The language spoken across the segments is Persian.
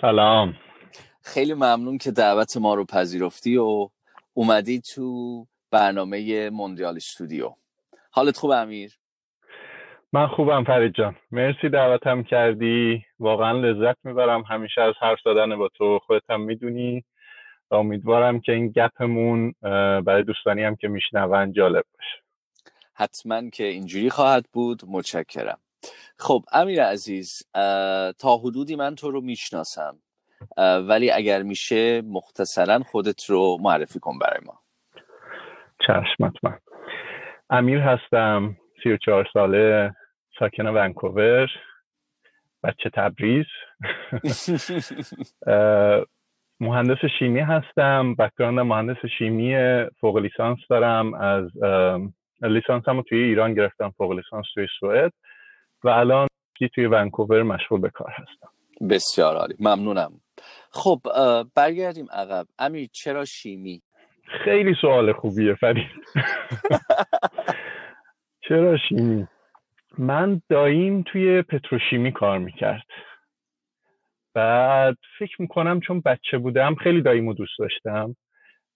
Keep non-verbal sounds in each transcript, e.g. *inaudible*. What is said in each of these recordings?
سلام. خیلی ممنون که دعوت ما رو پذیرفتی و اومدی تو برنامه موندیال استودیو. حالت خوب امیر؟ من خوبم فرید جان. مرسی دعوتم کردی. واقعا لذت می‌برم همیشه از حرف زدن با تو. خودت هم می‌دونی. و امیدوارم که این گپمون برای دوستانی هم که میشنون جالب باشه. حتما که اینجوری خواهد بود. متشکرم. خب امیر عزیز تا حدودی من تو رو می‌شناسم ولی اگر میشه مختصرا خودت رو معرفی کن برای ما. چشم من. امیر هستم سی و چهار ساله ساکن ونکوور بچه تبریز. *laughs* مهندس شیمی هستم بکراند مهندس شیمی فوق لیسانس دارم از لیسانس هم توی ایران گرفتم فوق لیسانس توی سوئد. و الان توی ونکوور مشغول به کار هستم. بسیار عالی. ممنونم. خب برگردیم عقب. امیر چرا شیمی؟ خیلی سوال خوبیه فرید. *laughs* چرا شیمی؟ من داییم توی پتروشیمی کار می‌کرد. بعد فکر می‌کنم چون بچه بودم خیلی داییمو دوست داشتم.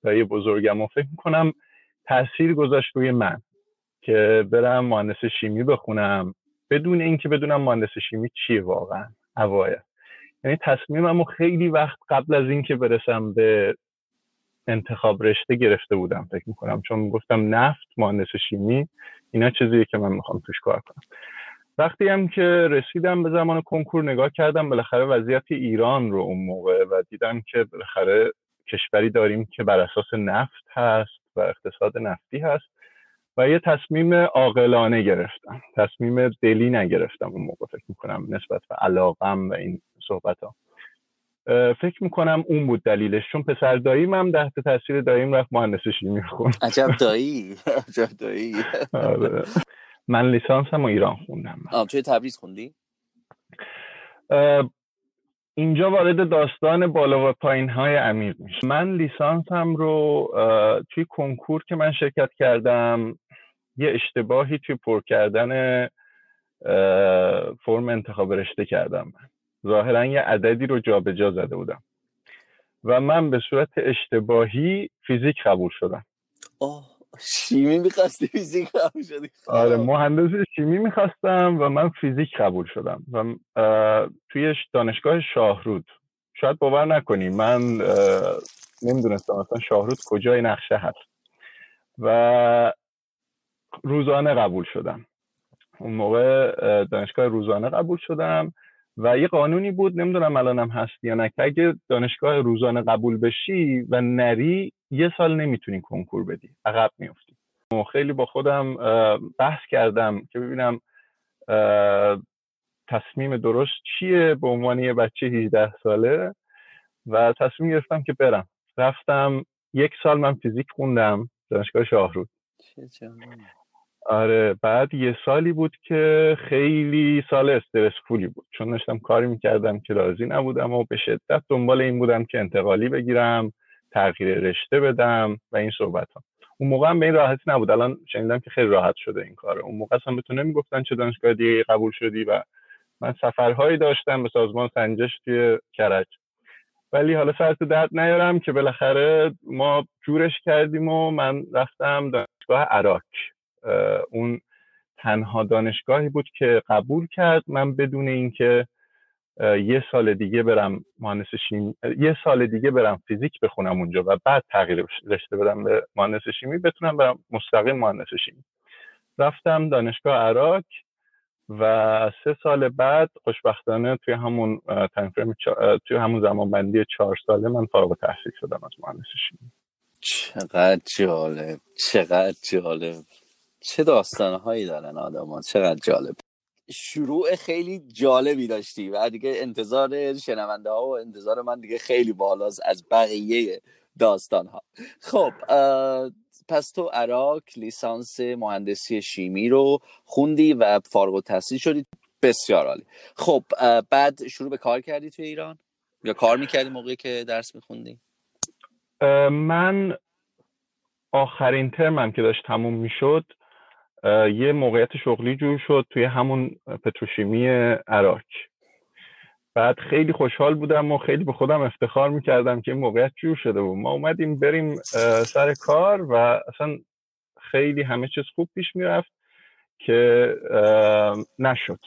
دایی بزرگم و فکر می‌کنم تاثیر گذاشت روی من که برم مهندس شیمی بخونم. بدون اینکه بدونم مهندس شیمی چیه واقعا اوایل. یعنی تصمیمم خیلی وقت قبل از اینکه برسم به انتخاب رشته گرفته بودم فکر می‌کنم. چون گفتم نفت مهندس شیمی اینا چیزیه که من می‌خوام توش کار کنم. وقتی هم که رسیدم به زمان کنکور نگاه کردم بالاخره وضعیت ایران رو اون موقع و دیدم که بالاخره کشوری داریم که بر اساس نفت هست و اقتصاد نفتی هست. و یه تصمیم عاقلانه گرفتم. تصمیم دلی نگرفتم اون موقع فکر می‌کنم نسبت به علاقم و این صحبت ها فکر می‌کنم اون بود دلیلش چون پسر داییم هم تحت تاثیر داییم رفت مهندس شیمی خون عجب *laughs* دایی عجب دایی. آره. من لیسانس هم ایران خوندم. آه توی تبریز خوندی؟ اینجا وارد داستان بالا و پایین های امیر میشه. من لیسانس هم رو توی کنکور که من شرکت کردم یه اشتباهی توی پر کردن فرم انتخاب رشته کردم ظاهرا یه عددی رو جابجا جا زده بودم. و من به صورت اشتباهی فیزیک قبول شدم. آه شیمی می‌خواستی فیزیک قبول شدی؟ آره مهندس شیمی می‌خواستم و من فیزیک قبول شدم. و توی دانشگاه شاهرود. شاید باور نکنی من نمی‌دونستم اصلا شاهرود کجای نقشه هست. و روزانه قبول شدم. اون موقع دانشگاه روزانه قبول شدم و یه قانونی بود نمی‌دونم الانم هست یا نه که اگه دانشگاه روزانه قبول بشی و نری یه سال نمی‌تونی کنکور بدی. عقب میفتی خیلی با خودم بحث کردم که ببینم تصمیم درست چیه به عنوان یه بچه 18 ساله و تصمیم گرفتم که برم. رفتم یک سال من فیزیک خوندم دانشگاه شاهرود. آره بعد یه سالی بود که خیلی سال استرس فولی بود. چون داشتم کاری می‌کردم که راضی نبودم و به شدت دنبال این بودم که انتقالی بگیرم تغییر رشته بدم و این صحبت ها اون موقع هم به این راحتی نبود. الان شنیدم که خیلی راحت شده این کاره اون موقع اصلا بهتون نمی‌گفتن چه دانشگاه دیگه قبول شدی و من سفرهایی داشتم به سازمان سنجش توی کرج. ولی حالا سرت درد نیارم که بالاخره ما جورش کردیم و من رفتم دانشگاه عراق. اون تنها دانشگاهی بود که قبول کرد. من بدون اینکه یه سال دیگه برم مهندس شیمی یه سال دیگه برم فیزیک بخونم اونجا و بعد تغییر رشته بدم به مهندس شیمی بتونم برم مستقیم مهندس شیمی. رفتم دانشگاه عراق و سه سال بعد خوشبختانه توی همون توی همون زمان بندی چهار ساله من فارغ تحصیل شدم از مهندس شیمی. چقدر جالب چقدر جالب. چه داستانهایی دارن آدمان چقدر جالب. شروع خیلی جالبی داشتی و دیگه انتظار شنونده ها و انتظار من دیگه خیلی بالاست از بقیه داستان ها خب پس تو عراق لیسانس مهندسی شیمی رو خوندی و فارغ التحصیل شدی. بسیار عالی. خب بعد شروع به کار کردی تو ایران؟ یا کار می‌کردی موقعی که درس میخوندی؟ من آخرین ترمم که داشت تموم می‌شد یه موقعیت شغلی جور شد توی همون پتروشیمی عراق بعد خیلی خوشحال بودم و خیلی به خودم افتخار می‌کردم که این موقعیت جور شده بود. ما اومدیم بریم سر کار و اصلا خیلی همه چیز خوب پیش می‌رفت که نشد.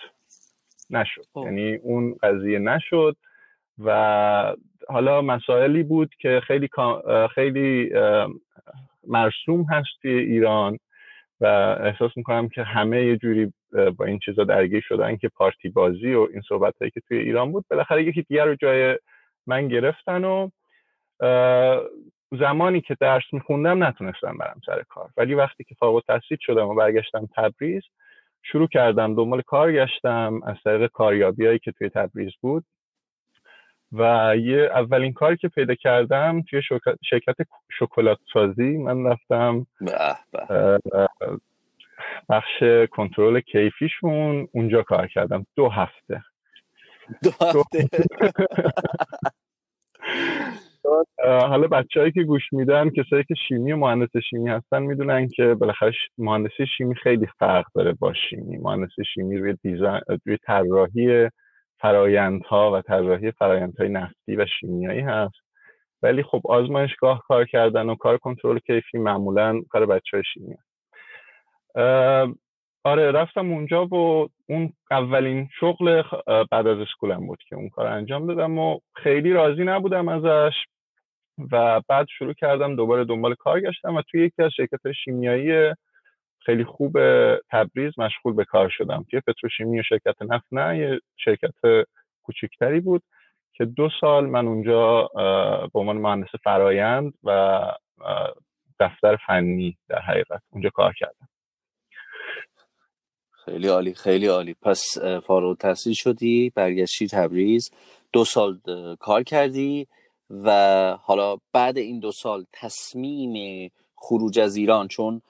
نشد. خب. یعنی اون قضیه نشد و حالا مسائلی بود که خیلی خیلی مرسوم هست توی ایران. و احساس می‌کنم که همه یه جوری با این چیزا درگیر شدن که پارتی بازی و این صحبت هایی که توی ایران بود بالاخره یکی دیگر رو جای من گرفتن و زمانی که درس میخوندم نتونستم برم سر کار. ولی وقتی که فارغ التحصیل شدم و برگشتم تبریز شروع کردم دنبال کار گشتم از طریق کاریابی که توی تبریز بود. و یه اولین کاری که پیدا کردم توی شرکت شکلات سازی من رفتم بخش کنترل کیفیشون اونجا کار کردم. دو هفته. دو هفته. حالا بچههایی که گوش میدن کسایی که شیمی و مهندس شیمی هستن می‌دونن که بالاخره مهندسی شیمی خیلی فرق داره با شیمی. مهندس شیمی روی دیزاین روی طراحی فرایندها و طراحی فرایندهای نفتی و شیمیایی هست ولی خب آزمایشگاه کار کردن و کار کنترل کیفی معمولا کار بچه های شیمی. آره رفتم اونجا و اون اولین شغل بعد از اسکولم بود که اون کار انجام دادم و خیلی راضی نبودم ازش و بعد شروع کردم دوباره دنبال کار گشتم و توی یکی از شرکت شیمیایی خیلی خوب تبریز مشغول به کار شدم. توی پتروشیمی و شرکت نفت نه یه شرکت کوچکتری بود که دو سال من اونجا به عنوان مهندس فرایند و دفتر فنی در حقیقت اونجا کار کردم. خیلی عالی خیلی عالی. پس فارغ تحصیل شدی برگشتی تبریز دو سال کار کردی و حالا بعد این دو سال تصمیم خروج از ایران چون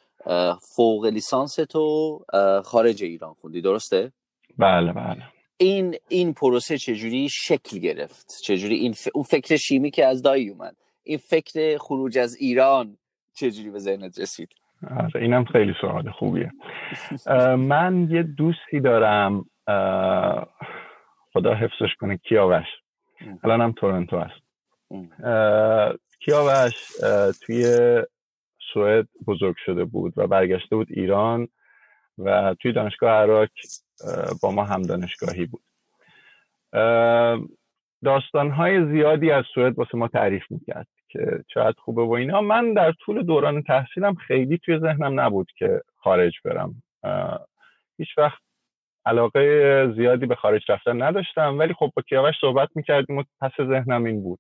فوق لیسانس تو خارج ایران خوندی درسته؟ بله بله. این این پروسه چجوری شکل گرفت؟ چجوری این اون فکر شیمی که از دایی اومد. این فکر خروج از ایران چجوری به ذهنت رسید؟ آره اینم خیلی سوال خوبیه. من یه دوستی دارم خدا حفظش کنه کیاوش. الان هم تورنتو هست. کیاوش توی سوئد بزرگ شده بود و برگشته بود ایران و توی دانشگاه عراق با ما هم دانشگاهی بود. داستانهای زیادی از سوئد واسه ما تعریف می‌کرد که چقدر خوبه و اینا. من در طول دوران تحصیلم خیلی توی ذهنم نبود که خارج برم. هیچ وقت علاقه زیادی به خارج رفتن نداشتم ولی خب با کیاوش صحبت می‌کردیم و پس ذهنم این بود.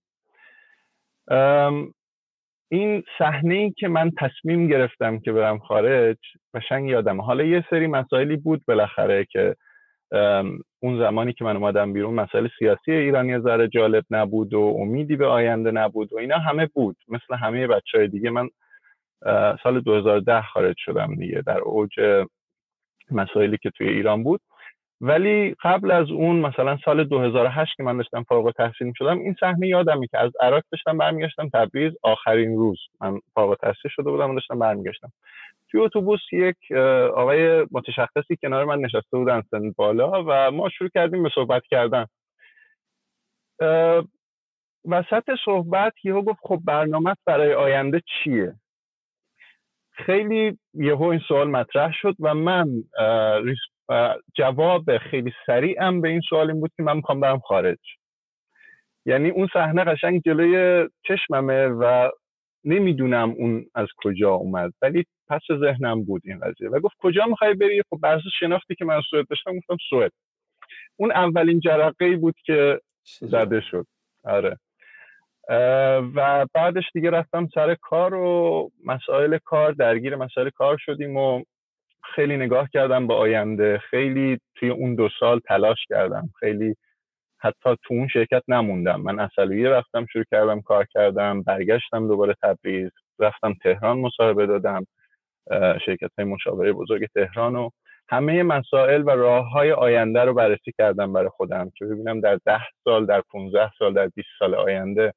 این صحنه ای که من تصمیم گرفتم که برم خارج قشنگ یادم حالا یه سری مسائلی بود بالاخره که اون زمانی که من اومدم بیرون مسائل سیاسی ایرانی ذره جالب نبود و امیدی به آینده نبود و اینا همه بود. مثل همه بچه های دیگه من سال 2010 خارج شدم دیگه در اوج مسائلی که توی ایران بود. ولی قبل از اون مثلا سال 2008 که من داشتم فارغ التحصیل شدم این صحنه یادمه که از عراق داشتم برمیگشتم تبریز آخرین روز من فارغ التحصیل شده بودم و داشتم برمیگشتم. توی اتوبوس یک آقای متشخصی کنار من نشسته بودن سن بالا و ما شروع کردیم به صحبت کردن. وسط صحبت یهو گفت خب برنامه برای آینده چیه؟ خیلی یهو این سوال مطرح شد و من و جواب خیلی سریعم به این سوال این بود که من می‌خوام برم خارج. یعنی اون صحنه قشنگ جلوی چشممه و نمی‌دونم اون از کجا اومد ولی پس ذهنم بود این قضیه. و گفت کجا می‌خوای بری؟ خب بر شناختی که من سوئد داشتم گفتم سوئد. اون اولین جرقه ای بود که زده شد. آره. و بعدش دیگه رفتم سر کار و مسائل کار درگیر مسائل کار شدیم و خیلی نگاه کردم به آینده. خیلی توی اون دو سال تلاش کردم. خیلی حتی تو اون شرکت نموندم. من اصلویه رفتم شروع کردم کار کردم برگشتم دوباره تبریز. رفتم تهران مصاحبه دادم شرکت های مشاوره بزرگ تهران و همه مسائل و راه های آینده رو بررسی کردم برای خودم که ببینم در ده سال در 15 سال در 20 سال آینده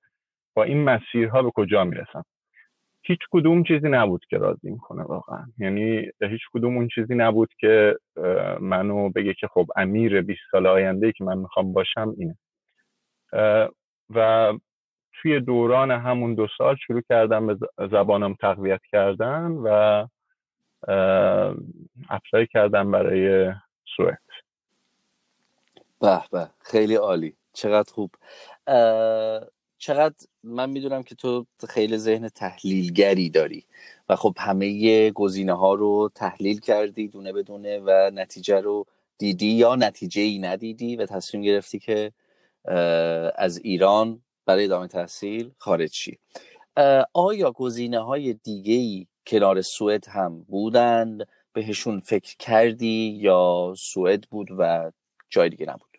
با این مسیرها به کجا می‌رسم. هیچ کدوم چیزی نبود که راضی می‌کنه واقعا. یعنی هیچ کدوم اون چیزی نبود که منو بگه که خب امیر 20 سال آینده که من می‌خوام باشم اینه. و توی دوران همون دو سال شروع کردم به زبانم تقویت کردن و اپلای کردم برای سوئد. به به خیلی عالی. چقدر خوب. چقدر من می‌دونم که تو خیلی ذهن تحلیلگری داری و خب همه گزینه ها رو تحلیل کردی دونه بدونه و نتیجه رو دیدی یا نتیجه ای ندیدی و تصمیم گرفتی که از ایران برای ادامه تحصیل خارج شی. آیا گزینه های دیگه ای کنار سوئد هم بودند؟ بهشون فکر کردی یا سوئد بود و جای دیگه نبود؟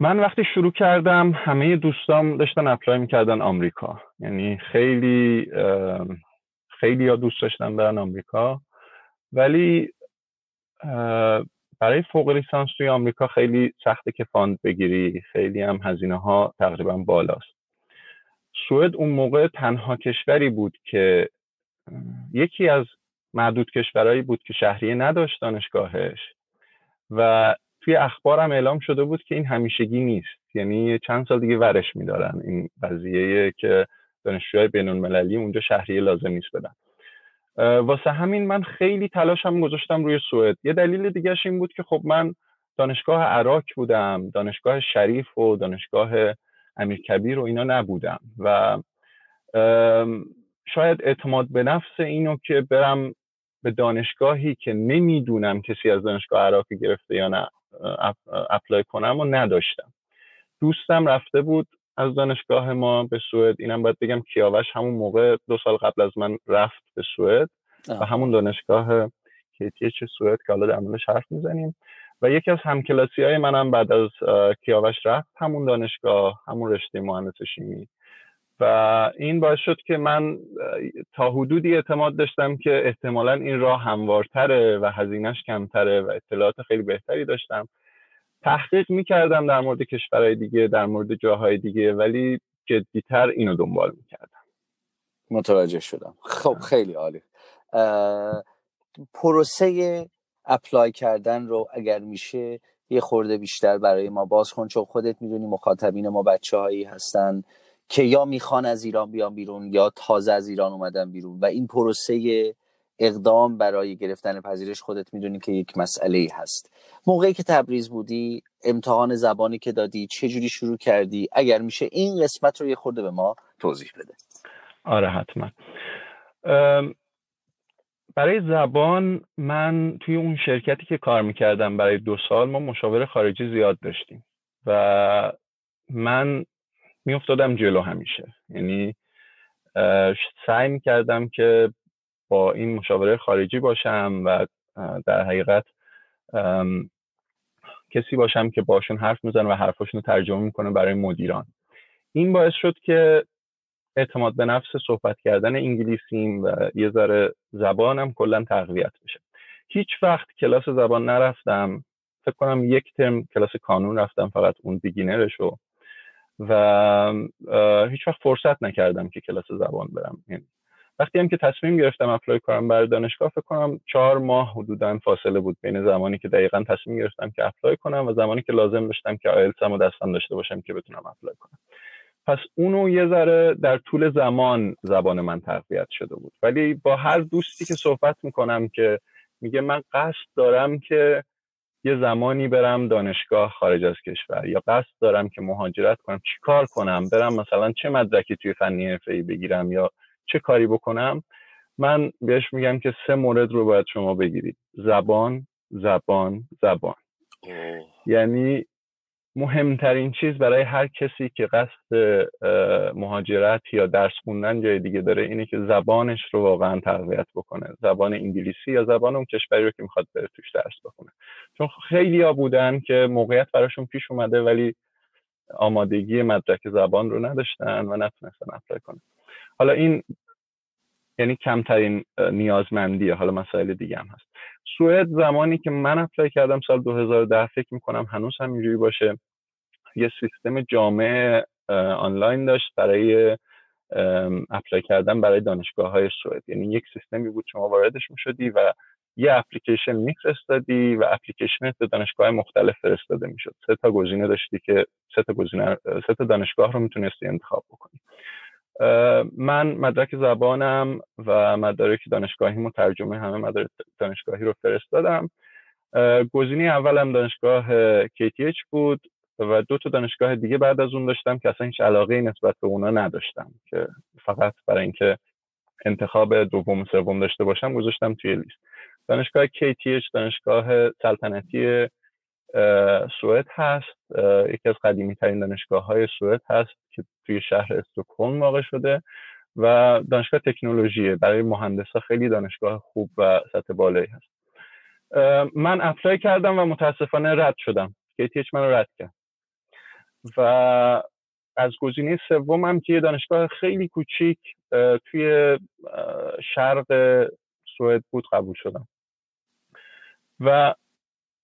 من وقتی شروع کردم همه دوستام داشتن اپلای می‌کردن آمریکا. یعنی خیلی خیلی ها دوست داشتن برن آمریکا. ولی برای فوق لیسانس توی آمریکا خیلی سخته که فاند بگیری. خیلی هم هزینه ها تقریبا بالاست. سوئد اون موقع تنها کشوری بود که یکی از معدود کشورهایی بود که شهریه نداشت دانشگاهش. و توی اخبارم اعلام شده بود که این همیشگی نیست. یعنی چند سال دیگه ورش میدارن این قضیه که دانشجوهای بین المللی اونجا شهریه لازم نیست بدن. واسه همین من خیلی تلاشم گذاشتم روی سوئد. یه دلیل دیگهش این بود که خب من دانشگاه عراق بودم دانشگاه شریف و دانشگاه امیر کبیر و اینا نبودم و شاید اعتماد به نفس اینو که برم به دانشگاهی که نمی‌دونم کسی از دانشگاه عراقی گرفته یا نه. اپلای کنم و نداشتم. دوستم رفته بود از دانشگاه ما به سوئد. اینم باید بگم کیاوش همون موقع دو سال قبل از من رفت به سوئد و همون دانشگاه چه سوئد که حالا در موردش حرف می‌زنیم. و یکی از همکلاسی های منم بعد از کیاوش رفت همون دانشگاه همون رشته مهندس شیمی. و این باعث شد که من تا حدودی اعتماد داشتم که احتمالا این راه هموارتره و هزینهش کمتره و اطلاعات خیلی بهتری داشتم. تحقیق می‌کردم در مورد کشورهای دیگه در مورد جاهای دیگه ولی جدیتر اینو دنبال می‌کردم. متوجه شدم. خب خیلی عالی. پروسه اپلای کردن رو اگر میشه یه خورده بیشتر برای ما باز کن چون خودت می‌دونی مخاطبین ما بچه هایی هستن. که یا می‌خوان از ایران بیان بیرون یا تازه از ایران اومدن بیرون. و این پروسه اقدام برای گرفتن پذیرش خودت می‌دونی که یک مسئله هست. موقعی که تبریز بودی امتحان زبانی که دادی چه جوری شروع کردی؟ اگر میشه این قسمت رو یه خورده به ما توضیح بده. آره حتما. برای زبان من توی اون شرکتی که کار می‌کردم برای دو سال ما مشاور خارجی زیاد داشتیم. و من میافتادم جلو همیشه. یعنی سعی می‌کردم که با این مشاوره خارجی باشم و در حقیقت کسی باشم که باشون حرف می‌زنه و حرفاشون رو ترجمه می‌کنه برای مدیران این باعث شد که اعتماد به نفس صحبت کردن انگلیسیم و یه ذره زبانم کلا تقویت بشه. هیچ وقت کلاس زبان نرفتم. فکر کنم یک ترم کلاس کانون رفتم فقط اون بیگینرش رو و هیچ وقت فرصت نکردم که کلاس زبان برم. یعنی وقتی هم که تصمیم گرفتم apply کنم برای دانشگاه فکر کنم چهار ماه حدودا فاصله بود بین زمانی که دقیقا تصمیم گرفتم که apply کنم و زمانی که لازم داشتم که آیلتس هم دستم داشته باشم که بتونم apply کنم. پس اونو یه ذره در طول زمان زبان من تقویت شده بود. ولی با هر دوستی که صحبت می‌کنم که میگه من قصد دارم که یه زمانی برم دانشگاه خارج از کشور یا قصد دارم که مهاجرت کنم کار کنم؟ برم مثلا چه مدرکی توی فنی حرفه‌ای بگیرم یا چه کاری بکنم؟ من بهش میگم که سه مورد رو باید شما بگیرید. زبان زبان زبان. یعنی مهمترین چیز برای هر کسی که قصد مهاجرت یا درس خوندن جای دیگه داره اینه که زبانش رو واقعا تقویت بکنه. زبان انگلیسی یا زبان اون کشوری رو که می‌خواد بره توش درس بخونه. چون خیلی ها بودن که موقعیت براشون پیش اومده ولی آمادگی مدرک زبان رو نداشتن و نتونستن apply کنن. حالا این یعنی کمترین نیازمندیه. حالا مسائل دیگه هم هست. سوئد زمانی که من apply کردم سال 2010 فکر می‌کنم هنوز هم اینجوری باشه. یه سیستم جامع آنلاین داشت برای apply کردن برای دانشگاه های سوئد. یعنی یک سیستمی بود شما واردش می‌شدی و یه اپلیکیشن میفرستادی و اپلیکیشن به دانشگاه مختلف فرستاده می‌شد. سه تا گزینه داشتی که سه تا گزینه سه تا دانشگاه رو می‌تونستی انتخاب بکنی. من مدرک زبانم و مدارک دانشگاهی ترجمه همه مدارک دانشگاهی رو فرستادم. گزینه اولم دانشگاه KTH بود. و دو تا دانشگاه دیگه بعد از اون داشتم که اصلا هیچ علاقه نسبت به اونا نداشتم که فقط برای اینکه انتخاب دوم و سوم داشته باشم گذاشتم توی لیست. دانشگاه KTH دانشگاه سلطنتی سوئد هست. یکی از قدیمی ترین دانشگاه های سوئد هست که توی شهر استکهلم واقع شده. و دانشگاه تکنولوژی برای مهندسا خیلی دانشگاه خوب و سطح بالایی هست. من اپلای کردم و متاسفانه رد شدم. KTH من رد کرد. و از گزینه سومم که یه دانشگاه خیلی کوچیک توی شرق سوئد بود قبول شدم. و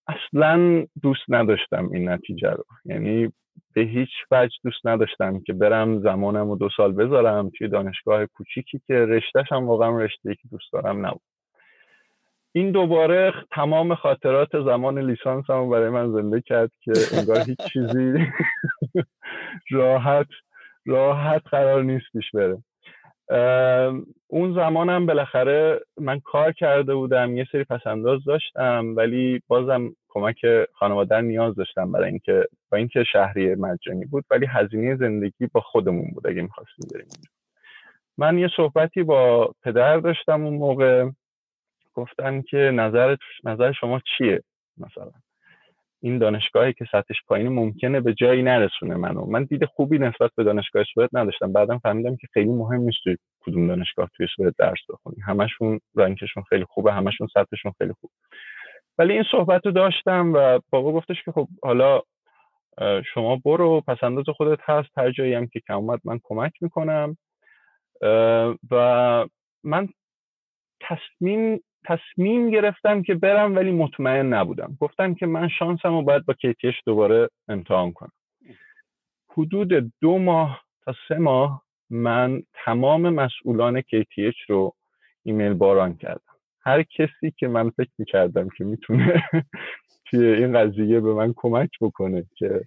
اصلا دوست نداشتم این نتیجه رو. یعنی به هیچ وجه دوست نداشتم که برم زمانم و دو سال بذارم توی دانشگاه کوچیکی که رشتهش هم واقعا رشته که دوست دارم نبود. این دوباره تمام خاطرات زمان لیسانس هم برای من زنده کرد که انگار هیچ چیزی *laughs* راحت راحت قرار نیست پیش بره. اون زمانم بالاخره من کار کرده بودم یه سری پسنداز داشتم ولی بازم کمک خانواده نیاز داشتم برای اینکه با اینکه شهری مجانی بود ولی هزینه زندگی با خودمون بود اگه می‌خواستیم بریم من یه صحبتی با پدر داشتم اون موقع. گفتن که نظر نظر شما چیه مثلا؟ این دانشگاهی که سطحش پایین ممکنه به جایی نرسونه منو. من دید خوبی نسبت به دانشگاه سوئد نداشتم. بعدم فهمیدم که خیلی مهم نیست کدوم دانشگاه توی سوئد درس بخونی. همشون رنکشون خیلی خوبه همشون سطحشون خیلی خوب. ولی این صحبت رو داشتم و بابا گفتش که خب حالا شما برو پسنداز خودت هست. هر جایی هم که کم اومد من کمک می‌کنم. و من تصمیم تصمیم گرفتم که برم ولی مطمئن نبودم. گفتم که من شانسم رو باید با کیتیش دوباره امتحان کنم. حدود دو ماه تا سه ماه من تمام مسئولان KTH رو ایمیل باران کردم. هر کسی که من فکر می‌کردم که می‌تونه *laughs* توی این قضیه به من کمک بکنه که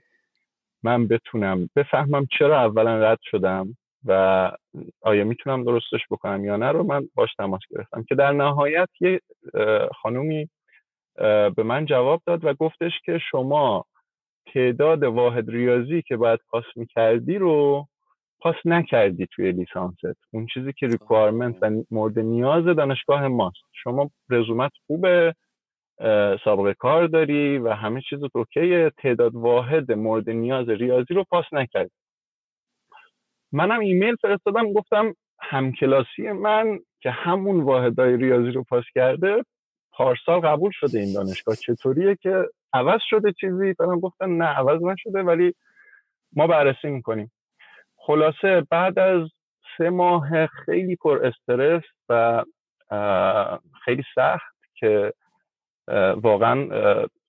من بتونم بفهمم چرا اولا رد شدم. و آیا می‌تونم درستش بکنم یا نه رو من باش تماس گرفتم. که در نهایت یه خانومی به من جواب داد و گفتش که شما تعداد واحد ریاضی که باید پاس می‌کردی رو پاس نکردی توی لیسانست. اون چیزی که ریکوارمنت و مورد نیاز دانشگاه ماست. شما رزومت خوبه سابقه کار داری و همه چیز اوکیه تعداد واحد مورد نیاز ریاضی رو پاس نکردی. منم ایمیل فرستادم گفتم همکلاسی من که همون واحدهای ریاضی رو پاس کرده پارسال قبول شده این دانشگاه. چطوریه که عوض شده چیزی؟ من گفتن نه عوض نشده ولی ما بررسی می‌کنیم. خلاصه بعد از سه ماه خیلی پر استرس و خیلی سخت که واقعا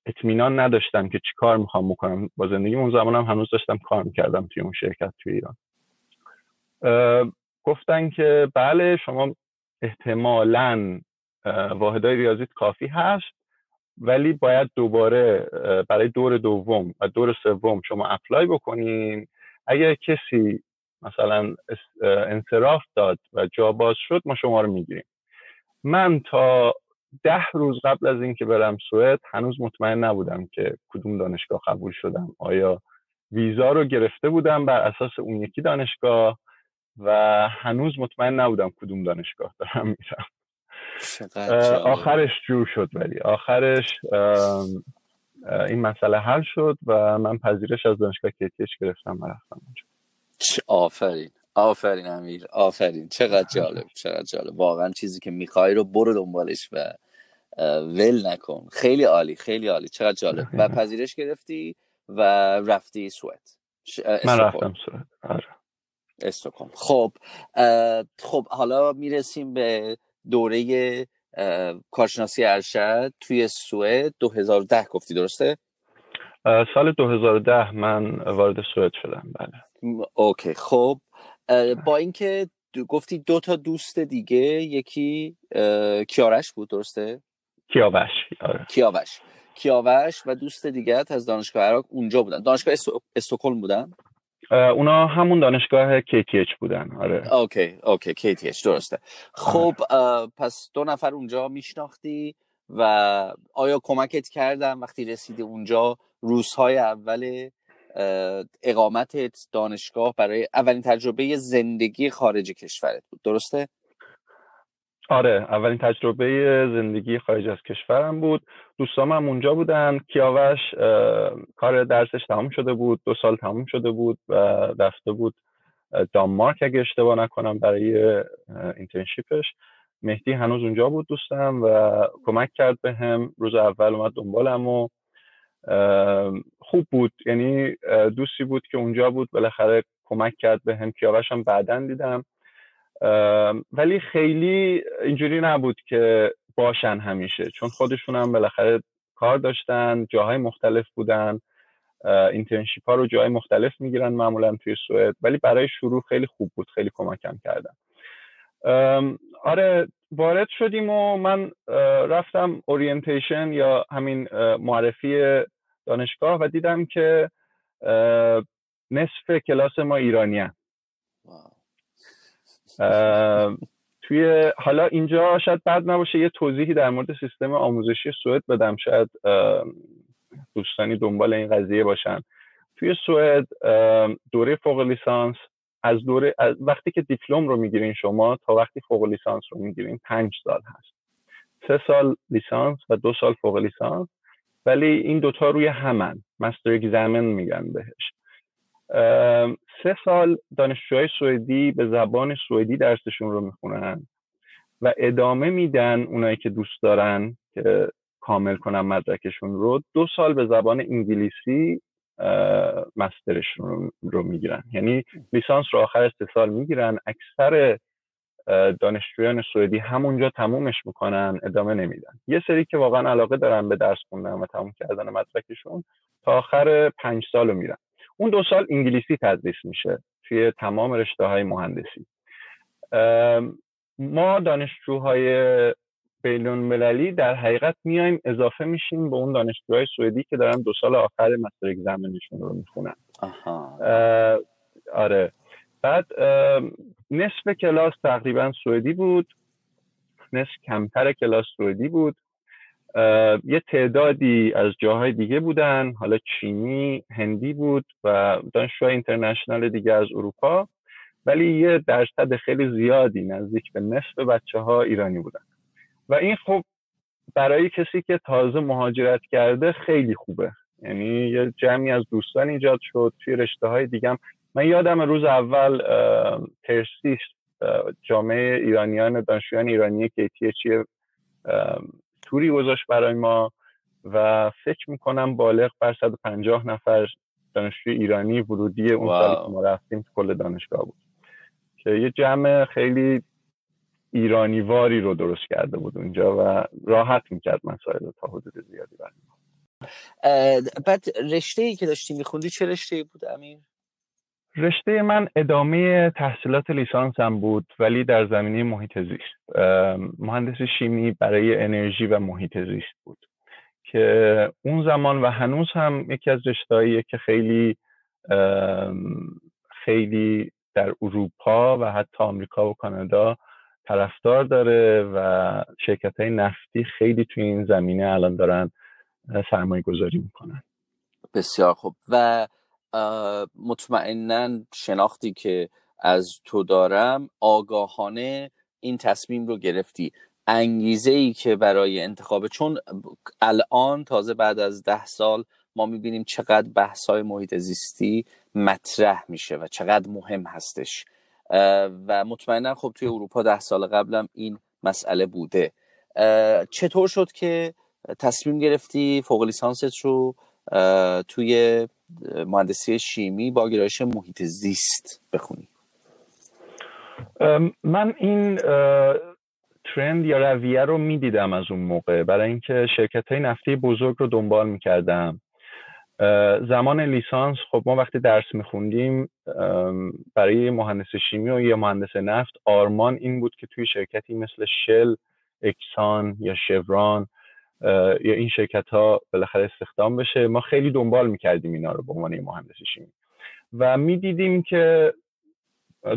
اطمینان نداشتم که چی کار می‌خوام بکنم. با زندگی اون زمانم هنوز داشتم کار می‌کردم توی اون شرکت توی ایران. گفتن که بله شما احتمالا واحدهای ریاضیت کافی هست ولی باید دوباره برای دور دوم و دور سوم شما اپلای بکنین. اگر کسی مثلا انصراف داد و جا باز شد ما شما رو می‌گیریم. من تا ده روز قبل از اینکه برم سوئد هنوز مطمئن نبودم که کدوم دانشگاه قبول شدم. آیا ویزا رو گرفته بودم بر اساس اون یکی دانشگاه؟ و هنوز مطمئن نبودم کدوم دانشگاه دارم میرم. آخرش جور شد ولی آخرش این مسئله حل شد و من پذیرش از دانشگاه کیتیش گرفتم و رفتم اونجا. آفرین. آفرین امیر. آفرین. چقدر جالب. چقدر جالب. واقعا چیزی که می‌خوای رو برو دنبالش و ول نکن. خیلی عالی. خیلی عالی. چقدر جالب. و پذیرش گرفتی و رفتی سوئد. من رفتم سوئد. آره. استکهلم. خب خب حالا می‌رسیم به دوره کارشناسی ارشد توی سوئد 2010 گفتی درسته؟ سال 2010 من وارد سوئد شدم بله. اوکی. خب با اینکه گفتی دو تا دوست دیگه یکی کیارش بود درسته؟ کیاوش آره. کیاوش. کیاوش و دوست دیگه از دانشگاه عراق اونجا بودن. دانشگاه استکهلم بودن؟ اونا همون دانشگاه KTH بودن آره. اوکی اوکی KTH درسته. خب پس دو نفر اونجا میشناختی و آیا کمکت کردم وقتی رسیدی اونجا؟ روزهای اول اقامتت دانشگاه برای اولین تجربه زندگی خارج کشورت بود درسته؟ آره اولین تجربه زندگی خارج از کشورم بود. دوستام هم اونجا بودن. کیاوش کار درسش تمام شده بود. دو سال تمام شده بود و رفته بود دانمارک اگه اشتباه نکنم برای اینترنشیپش مهدی هنوز اونجا بود دوستم و کمک کرد به هم. روز اول اومد دنبالم و خوب بود. یعنی دوستی بود که اونجا بود. بالاخره کمک کرد به هم. کیاوش هم بعدا دیدم. ولی خیلی اینجوری نبود که باشن همیشه چون خودشون هم بالاخره کار داشتن جاهای مختلف بودن internship ها رو جای مختلف می‌گیرن معمولا توی سوئد ولی برای شروع خیلی خوب بود خیلی کمکم کردن. آره وارد شدیم و من رفتم orientation یا همین معرفی دانشگاه و دیدم که نصف کلاس ما ایرانی توی حالا اینجا شاید بد نباشه یه توضیحی در مورد سیستم آموزشی سوئد بدم. شاید دوستانی دنبال این قضیه باشن. توی سوئد دوره فوق لیسانس از دوره از وقتی که دیپلم رو می‌گیرین شما تا وقتی فوق لیسانس رو می‌گیرین پنج سال هست. سه سال لیسانس و دو سال فوق لیسانس. ولی این دوتا روی همن. مستر اگزمن میگن بهش. سه سال دانشجوهای سوئدی به زبان سوئدی درسشون رو می‌خونن و ادامه میدن اونایی که دوست دارن که کامل کنن مدرکشون رو. دو سال به زبان انگلیسی مسترشون رو می‌گیرن. یعنی لیسانس رو آخر سه سال می‌گیرن. اکثر دانشجویان سوئدی همونجا تمومش می‌کنن ادامه نمیدن. یه سری که واقعا علاقه دارن به درس خوندن و تموم کردن مدرکشون تا آخر پنج سال رو میرن. اون دو سال انگلیسی تدریس میشه توی تمام رشته های مهندسی ما دانشجوهای بینون مللی در حقیقت میایم اضافه میشیم به اون دانشجوهای سوئدی که دارن دو سال آخر مستر اگزمنشون رو می‌خونن. آره. بعد نصف کلاس تقریبا سوئدی بود. نصف کمتر کلاس سوئدی بود. یه تعدادی از جاهای دیگه بودن حالا چینی هندی بود و دانشجوهای اینترنشنال دیگه از اروپا ولی یه درصد خیلی زیادی نزدیک به نصف بچه ها ایرانی بودن. و این خب برای کسی که تازه مهاجرت کرده خیلی خوبه. یعنی یه جمعی از دوستان ایجاد شد توی رشته های دیگم من یادم روز اول ترسیش جامعه ایرانیان دانشجویان ایرانی چیه؟ توری گذاشت برای ما و فکر می‌کنم بالغ بر 150 نفر دانشجوی ایرانی ورودی اون سالی که ما رفتیم کل دانشگاه بود. که یه جمع خیلی ایرانی واری رو درست کرده بود اونجا و راحت می‌کرد مسائل تا حدود زیادی برای بعد رشته ای که داشتی میخوندی چه رشته ای بود امیر؟ رشته من ادامه تحصیلات لیسانسم بود ولی در زمینه محیط زیست. مهندس شیمی برای انرژی و محیط زیست بود. که اون زمان و هنوز هم یکی از رشتهاییه که خیلی خیلی در اروپا و حتی آمریکا و کانادا طرفدار داره و شرکت های نفتی خیلی توی این زمینه الان دارن سرمایه گذاری می‌کنن. بسیار خوب. و مطمئنا شناختی که از تو دارم آگاهانه این تصمیم رو گرفتی. انگیزه ای که برای انتخاب چون الان تازه بعد از ده سال ما می‌بینیم چقدر بحث های محیط زیستی مطرح میشه و چقدر مهم هستش. و مطمئنا خب توی اروپا ده سال قبلم این مسئله بوده. چطور شد که تصمیم گرفتی فوق لیسانست رو توی مهندسی شیمی با گرایش محیط زیست بخونی. من این ترند یا رویه رو می‌دیدم از اون موقع. برای اینکه شرکت های نفتی بزرگ رو دنبال می‌کردم. زمان لیسانس خب ما وقتی درس میخوندیم برای مهندس شیمی و یه مهندس نفت آرمان این بود که توی شرکتی مثل شل اکسان یا شوران یا این شرکت ها بالاخره استخدام بشه. ما خیلی دنبال می‌کردیم اینا رو به عنوان مهندس شیمی. و می‌دیدیم که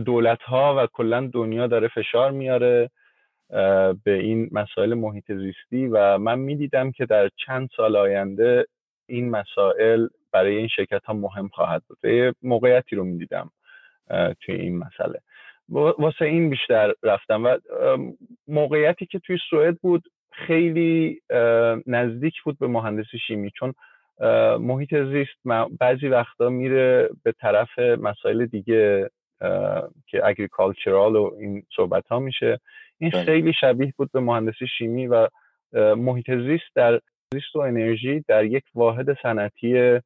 دولت ها و کلا دنیا داره فشار میاره به این مسائل محیط زیستی. و من می‌دیدم که در چند سال آینده این مسائل برای این شرکت ها مهم خواهد بود. یه موقعیتی رو می‌دیدم توی این مسئله. واسه این بیشتر رفتم. و موقعیتی که توی سوئد بود خیلی نزدیک بود به مهندسی شیمی چون محیط زیست بعضی وقتا میره به طرف مسائل دیگه که اگریکالچرال و این صحبت ها میشه. این بله. خیلی شبیه بود به مهندسی شیمی و محیط زیست در زیست و انرژی در یک واحد صنعتی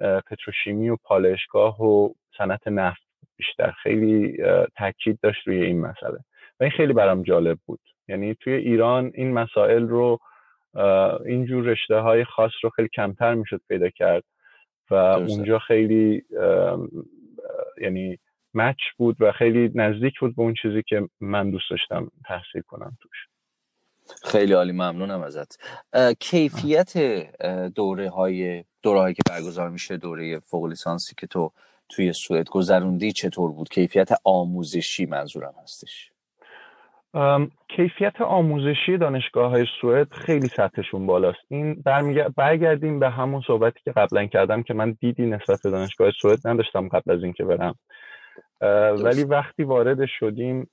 پتروشیمی و پالشگاه و صنعت نفت بیشتر. خیلی تاکید داشت روی این مسئله. و این خیلی برام جالب بود. یعنی توی ایران این مسائل رو اینجور رشته های خاص رو خیلی کمتر می‌شد پیدا کرد و اونجا خیلی یعنی مچ بود و خیلی نزدیک بود به اون چیزی که من دوست داشتم تحصیل کنم توش. خیلی عالی ممنونم ازت. کیفیت دوره های دوره هایی که برگزار میشه دوره فوق لیسانسی که تو توی سوئد گذروندی چطور بود؟ کیفیت آموزشی منظورم هستش. کیفیت آموزشی دانشگاه های سوئد خیلی سطحشون بالاست. این برگردیم به همون صحبتی که قبلا کردم که من دیدی نسبت به دانشگاه سوئد نداشتم قبل از اینکه برم. ولی وقتی وارد شدیم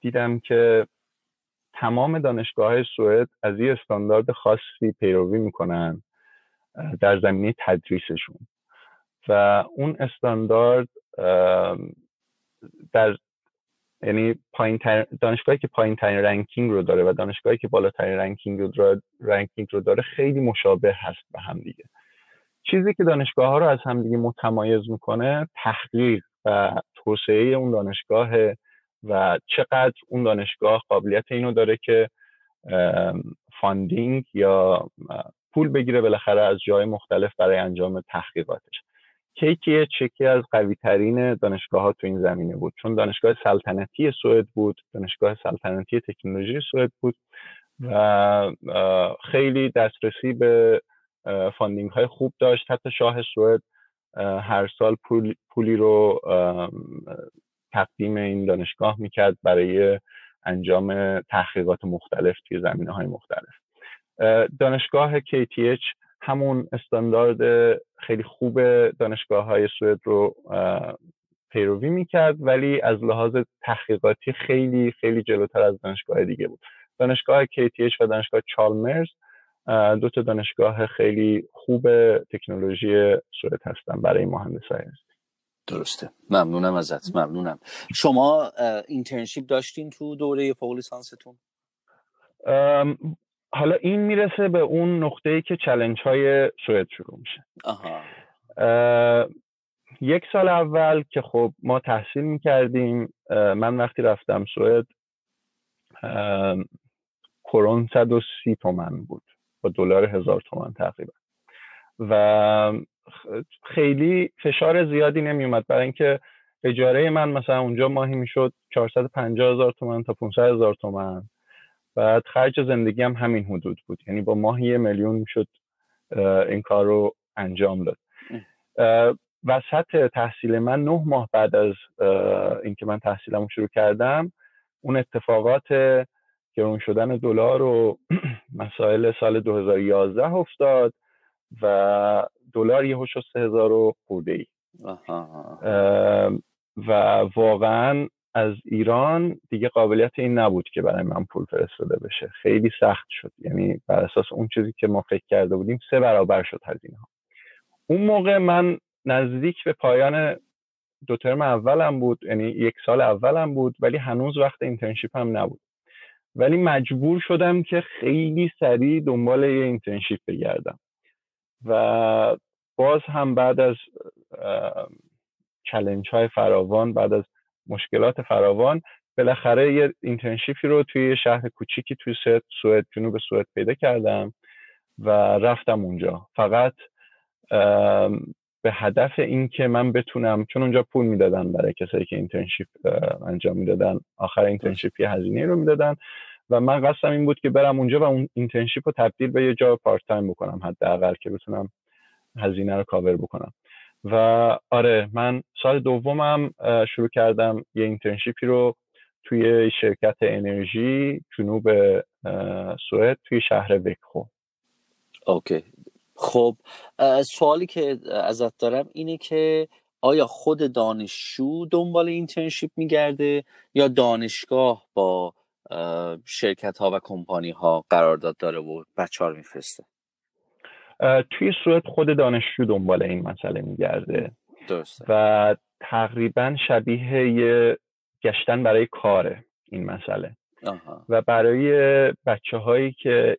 دیدم که تمام دانشگاه های سوئد از یه استاندارد خاصی پیروی می‌کنن در زمینه تدریسشون. و اون استاندارد در یعنی پایین دانشگاهی که پایین ترین ranking رو داره و دانشگاهی که بالاترین ranking رو داره ranking رو داره خیلی مشابه هست به هم دیگه. چیزی که دانشگاه ها رو از همدیگه متمایز می‌کنه تحقیق و توسعه اون دانشگاه و چقدر اون دانشگاه قابلیت اینو داره که funding یا پول بگیره بالاخره از جای مختلف برای انجام تحقیقاتش. KTH یکی از قوی ترین دانشگاه ها تو این زمینه بود. چون دانشگاه سلطنتی سوئد بود دانشگاه سلطنتی تکنولوژی سوئد بود و خیلی دسترسی به funding های خوب داشت. حتی شاه سوئد هر سال پولی رو تقدیم این دانشگاه می‌کرد برای انجام تحقیقات مختلف توی زمینه های مختلف دانشگاه KTH همون استاندارد خیلی خوب دانشگاه های سوئد رو پیروی می‌کرد ولی از لحاظ تحقیقاتی خیلی خیلی جلوتر از دانشگاه دیگه بود. دانشگاه KTH و دانشگاه چالمرز دو تا دانشگاه خیلی خوب تکنولوژی سوئد هستن برای مهندسای درسته. ممنونم ازت. ممنونم. شما اینترنشیپ داشتین تو دوره فوق لیسانستون؟ حالا این می‌رسه به اون نقطه ای که چلنج های سوئد شروع میشه. آها. یک سال اول که خب ما تحصیل می‌کردیم من وقتی رفتم سوئد کرون 130 تومن بود. با دلار هزار تومن تقریبا. و خیلی فشار زیادی نمیومد برای اینکه اجاره من مثلا اونجا ماهی می‌شد 450 هزار تومن تا 500 هزار تومن. بعد خرج زندگی هم همین حدود بود. یعنی با ماهی یه میلیون می‌شد این کار رو انجام داد. وسط تحصیل من نه ماه بعد از اینکه من تحصیلمو شروع کردم اون اتفاقات گرون شدن دلار و *clears throat* مسائل سال 2011 افتاد و دلار یه شد سه هزار و خورده ای و واقعا از ایران دیگه قابلیت این نبود که برای من پول فرستاده بشه. خیلی سخت شد. یعنی بر اساس اون چیزی که ما فکر کرده بودیم سه برابر شد هزینه ها. اون موقع من نزدیک به پایان دو ترم اولم بود. یعنی یک سال اولم بود ولی هنوز وقت internship هم نبود. ولی مجبور شدم که خیلی سریع دنبال یه internship بگردم. و باز هم بعد از challenge های فراوان بعد از مشکلات فراوان بالاخره یه internship ی رو توی شهر کوچیکی توی سوئد سوئد جنوب سوئد پیدا کردم و رفتم اونجا. فقط به هدف این که من بتونم چون اونجا پول می‌دادن برای کسایی که internship انجام می‌دادن. آخر internship یه هزینه رو می‌دادن و من قصدم این بود که برم اونجا و اون internship رو تبدیل به یه جا part time بکنم حداقل که بتونم هزینه رو کاور بکنم. و آره من سال دومم شروع کردم یه internship ی رو توی شرکت انرژی جنوب سوئد توی شهر وکخو okay. خب سوالی که ازت دارم اینه که آیا خود دانشجو دنبال internship میگرده یا دانشگاه با شرکت ها و کمپانی ها قرارداد داره و بچه ها میفرسته؟ توی صورت خود دانشجو دنبال این مسئله میگرده و تقریبا شبیه یه گشتن برای کاره این مسئله. و برای بچه هایی که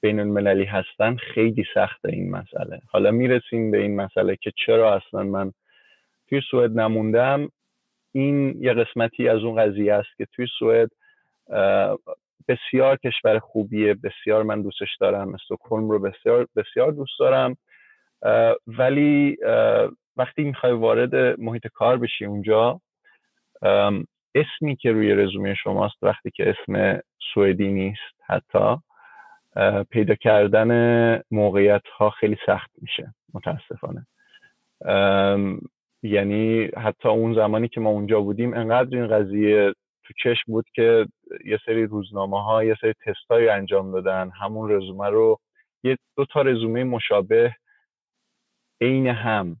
بین المللی هستن خیلی سخته این مسئله. حالا می‌رسیم به این مسئله که چرا اصلا من توی سوئد نموندم. این یه قسمتی از اون قضیه است که توی سوئد بسیار کشور خوبیه بسیار من دوستش دارم استکهلم رو بسیار بسیار دوست دارم. ولی وقتی می‌خوای وارد محیط کار بشی اونجا اسمی که روی رزومه شماست وقتی که اسم سوئدی نیست حتی پیدا کردن موقعیت ها خیلی سخت میشه متاسفانه. یعنی حتی اون زمانی که ما اونجا بودیم انقدر این قضیه تو چشم بود که یه سری روزنامه ها یه سری تست های انجام دادن همون رزومه رو یه دو تا رزومه مشابه عین هم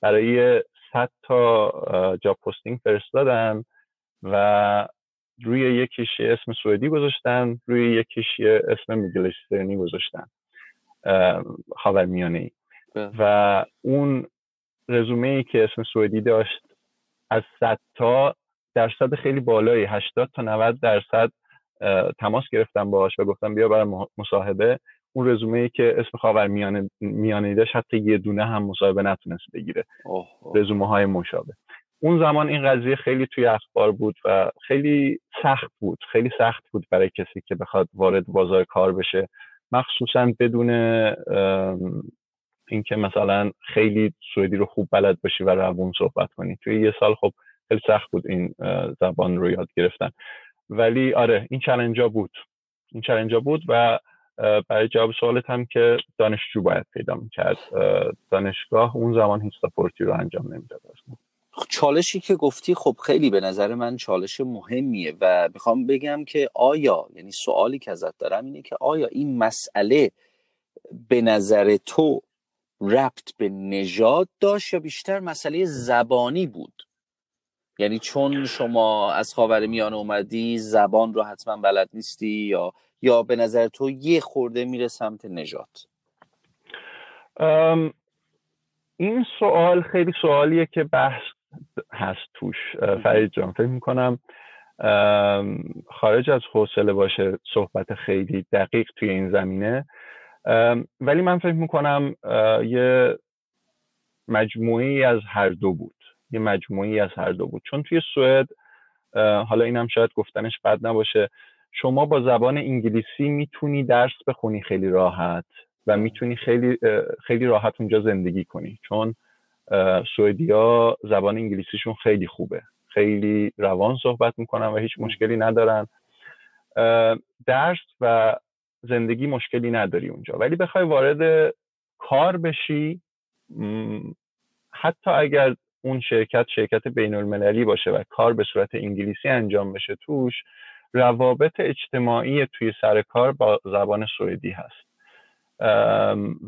برای 100 تا جاب پستینگ فرستادن و روی یکیش اسم سوئدی گذاشتن روی یکیش اسم میگلسترنی گذاشتن خاورمیانه ای بله. و اون رزومه ای که اسم سوئدی داشت از 100 تا درصد خیلی بالایی 80 تا 90 درصد تماس گرفتم باهاش و گفتم بیا برای مصاحبه. اون رزومه ای که اسم خاور میانه, میانه داشت حتی یه دونه هم مصاحبه نتونست بگیره. رزومه های مشابه. اون زمان این قضیه خیلی توی اخبار بود و خیلی سخت بود خیلی سخت بود برای کسی که بخواد وارد بازار کار بشه. مخصوصا بدون اینکه مثلا خیلی سوئدی رو خوب بلد باشی و روون صحبت کنی. توی یه سال خب خیلی سخت بود این زبان رو یاد گرفتن. ولی آره این چلنجا بود. این چلنجا بود و برای جواب سوالت هم که دانشجو باید پیدا می‌کرد. دانشگاه اون زمان هیچ ساپورتی رو انجام نمی‌داد چالشی که گفتی خب خیلی به نظر من چالش مهمیه و می‌خوام بگم که آیا یعنی سوالی که ازت دارم اینه که آیا این مسئله به نظر تو ربط به نژاد داشت یا بیشتر مسئله زبانی بود؟ یعنی چون شما از خاور میانه اومدی زبان رو حتما بلد نیستی یا یا به نظر تو یه خورده میره سمت نجات؟ این سوال خیلی سوالیه که بحث هست توش. فرید جان فکر می‌کنم خارج از حوصله باشه صحبت خیلی دقیق توی این زمینه. ولی من فکر می‌کنم یه مجموعی از هر دو بود. یه مجموعی از هر دو بود. چون توی سوئد حالا اینم شاید گفتنش بد نباشه شما با زبان انگلیسی می‌تونی درس بخونی خیلی راحت و می‌تونی خیلی خیلی راحت اونجا زندگی کنی. چون سوئدیا زبان انگلیسیشون خیلی خوبه. خیلی روان صحبت می‌کنن و هیچ مشکلی ندارن. درس و زندگی مشکلی نداری اونجا. ولی بخوای وارد کار بشی حتی اگر اون شرکت شرکت بین المللی باشه و کار به صورت انگلیسی انجام بشه توش روابط اجتماعی توی سر کار با زبان سوئدی هست.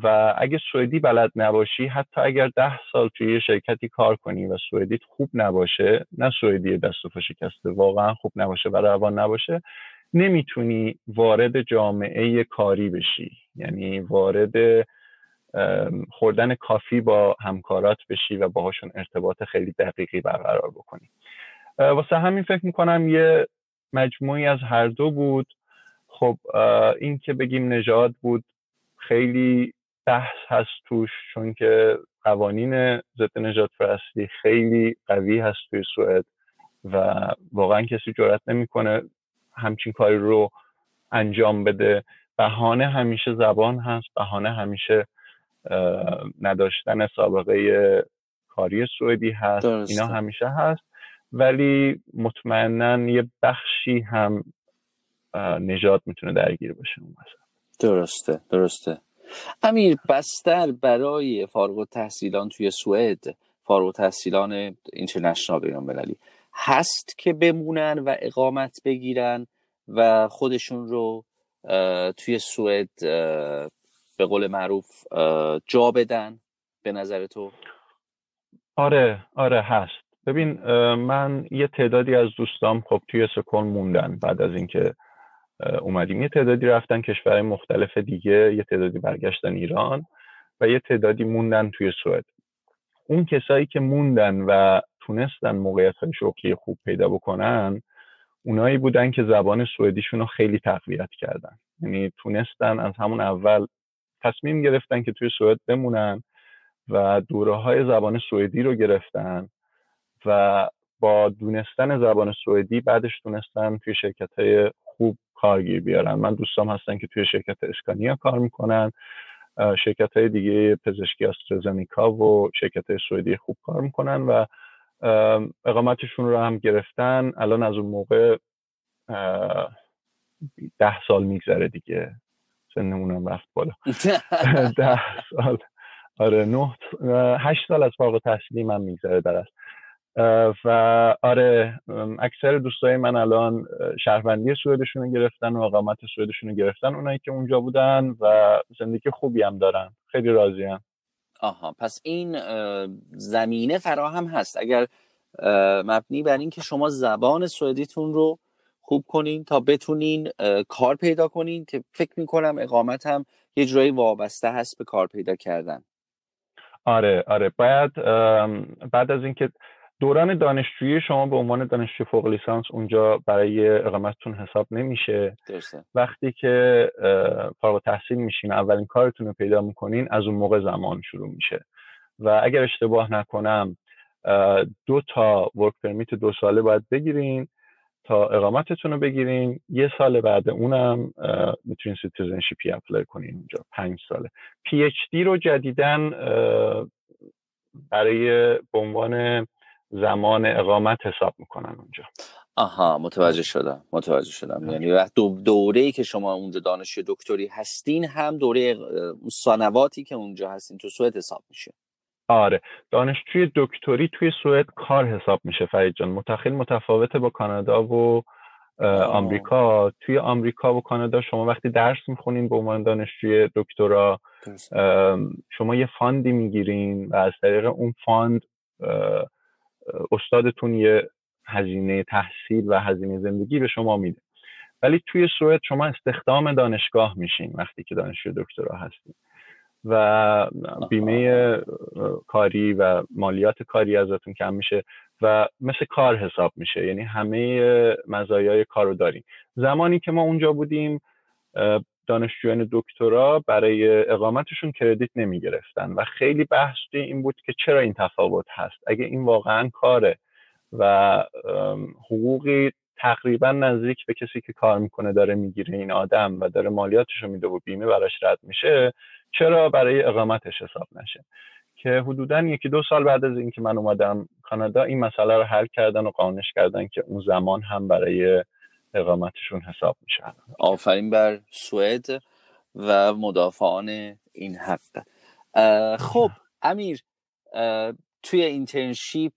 و اگه سوئدی بلد نباشی حتی اگر ده سال توی یه شرکتی کار کنی و سوئدیت خوب نباشه نه سوئدی دست و شکسته واقعا خوب نباشه و روان نباشه نمی‌تونی وارد جامعه کاری بشی. یعنی وارد خوردن کافی با همکارات بشی و باهاشون ارتباط خیلی دقیقی برقرار بکنی. واسه همین فکر می‌کنم یه مجموعی از هر دو بود. خب این که بگیم نژاد بود خیلی بحث هست توش چون که قوانین ضد نجات پرستی خیلی قوی هست توی سوئد و واقعا کسی جرات نمی‌کنه همچین کاری رو انجام بده. بهانه همیشه زبان هست بهانه همیشه نداشتن سابقه کاری سوئدی هست. اینا همیشه هست. ولی مطمئنا یه بخشی هم نجات می‌تونه درگیر باشه اون درسته درسته. امیر بستر برای فارغ تحصیلان توی سوئد فارغ تحصیلان اینترنشنال بین هست که بمونن و اقامت بگیرن و خودشون رو توی سوئد به قول معروف جا بدن به نظر تو؟ آره آره هست. ببین من یه تعدادی از دوستام خب توی سکون موندن بعد از اینکه اومدیم. یه تعدادی رفتن کشورهای مختلف دیگه یه تعدادی برگشتن ایران و یه تعدادی موندن توی سوئد. اون کسایی که موندن و تونستن موقعیت های شغلی خوب پیدا بکنن اونایی بودن که زبان سوئدیشون رو خیلی تقویت کردن. یعنی تونستن از همون اول تصمیم گرفتن که توی سوئد بمونن و دوره های زبان سوئدی رو گرفتن و با دونستن زبان سوئدی بعدش تونستن توی شرکت های خوب کارگیر بیارن. من دوستام هستن که توی شرکت اسکانیا کار می‌کنن شرکت های دیگه پزشکی آسترازنیکا و شرکت های سوئدی خوب کار می‌کنن و اقامتشون رو هم گرفتن. الان از اون موقع ده سال میگذره دیگه. سنمون هم رفت بالا. *laughs* ده سال. آره نه هشت سال از فارغ تحصیلی من میگذره در و آره اکثر دوستای من الان شهروندی سوئدشون رو گرفتن و اقامت سوئدشون رو گرفتن اونایی که اونجا بودن و زندگی خوبی هم دارن. خیلی راضی هم. آها پس این زمینه فراهم هست. اگر مبنی بر اینکه شما زبان سوئدیتون رو خوب کنین تا بتونین کار پیدا کنین که فکر می‌کنم اقامت هم یه جورایی وابسته هست به کار پیدا کردن. آره آره. باید بعد از اینکه دوران دانشجویی شما به عنوان دانشجوی فوق لیسانس اونجا برای اقامتتون حساب نمیشه درسته. وقتی که فارغ تحصیل میشین اولین کارتون رو پیدا می‌کنین از اون موقع زمان شروع میشه. و اگر اشتباه نکنم دو تا work permit دو ساله باید بگیرین. تا اقامتتون رو بگیرین. یه سال بعد اونم می‌تونین citizenship ی apply کنین اونجا پنج ساله. PhD رو جدیدن برای به عنوان زمان اقامت حساب می‌کنن اونجا. آها متوجه شدم. متوجه شدم. یعنی وقت دو دوره ای که شما اونجا دانشجو دکتری هستین هم دوره سنواتی که اونجا هستین تو سوئد حساب میشه. آره دانشجوی دکتری توی سوئد کار حساب میشه فرید جان. منتها خیلی متفاوته با کانادا و آمریکا. توی آمریکا و کانادا شما وقتی درس می‌خونین به عنوان دانشجوی دکترا شما یه fund ی می‌گیرین و از طریق اون fund استادتون یه هزینه تحصیل و هزینه زندگی به شما میده. ولی توی سوئد شما استخدام دانشگاه میشین وقتی که دانشجو دکترا هستین. و بیمه کاری و مالیات کاری ازتون کم میشه و مثل کار حساب میشه. یعنی همه مزایای کار رو داریم زمانی که ما اونجا بودیم دانشجویان دکترا برای اقامتشون کردیت نمی گرفتن و خیلی بحث این بود که چرا این تفاوت هست؟ اگه این واقعا کاره و حقوقی تقریبا نزدیک به کسی که کار می‌کنه داره می‌گیره این آدم و داره مالیاتش رو میده و بیمه براش رد میشه چرا برای اقامتش حساب نشه؟ که حدودا یکی دو سال بعد از اینکه من اومدم کانادا این مسئله رو حل کردن و قانونش کردن که اون زمان هم برای اقامتشون حساب میشن آفرین بر سوئد و مدافعان این حق. خب امیر توی internship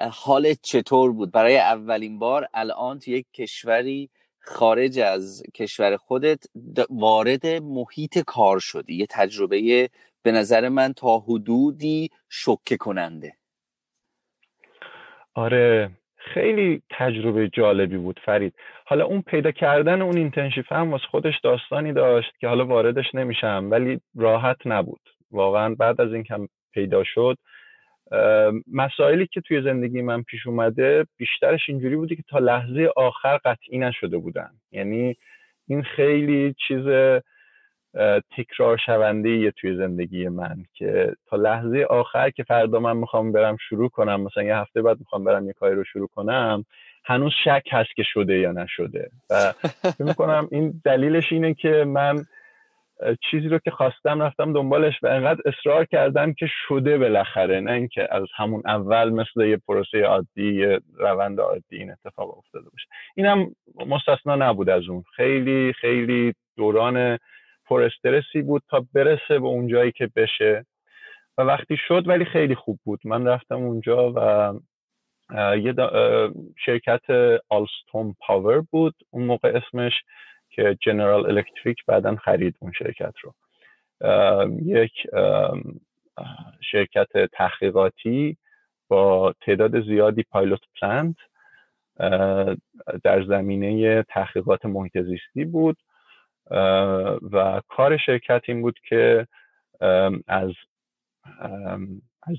حالت چطور بود؟ برای اولین بار الان توی یک کشوری خارج از کشور خودت وارد محیط کار شدی. یه تجربه به نظر من تا حدودی شوکه کننده. آره خیلی تجربه جالبی بود فرید. حالا اون پیدا کردن اون internship هم واسه خودش داستانی داشت که حالا واردش نمیشم ولی راحت نبود. واقعا بعد از اینکه پیدا شد مسائلی که توی زندگی من پیش اومده بیشترش اینجوری بودی که تا لحظه آخر قطعی نشده بودن. یعنی این خیلی چیز تکرار شونده توی زندگی من که تا لحظه آخر که فردا من می‌خوام برم شروع کنم مثلا یه هفته بعد می‌خوام برم یه کاری رو شروع کنم هنوز شک هست که شده یا نشده. و *laughs* فکر می‌کنم این دلیلش اینه که من چیزی رو که خواستم رفتم دنبالش و انقدر اصرار کردم که شده بالاخره نه اینکه از همون اول مثل یه پروسه عادی یه روند عادی این اتفاق افتاده باشه. اینم مستثنا نبود از اون. خیلی خیلی دوران پر استرسی بود تا برسه به اون جایی که بشه. و وقتی شد ولی خیلی خوب بود. من رفتم اونجا و یه شرکت آلستون پاور بود. اون موقع اسمش که جنرال الکتریک بعدا خرید اون شرکت رو. یک شرکت تحقیقاتی با تعداد زیادی پایلوت پلنت در زمینه تحقیقات محیط زیستی بود. و کار شرکت این بود که از از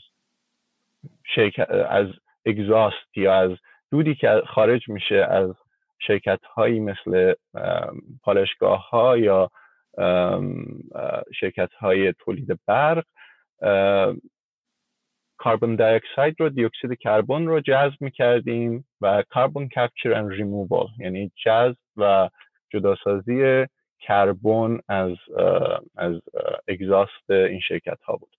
شرکت از اگزاست یا از دودی که خارج میشه از شرکت هایی مثل پالایشگاه ها یا شرکت های تولید برق carbon dioxide رو دی‌اکسید کربن رو جذب می‌کردیم و کاربن کپچر اند ریمووال یعنی جذب و جداسازی کربن از از exhaust این شرکت ها بود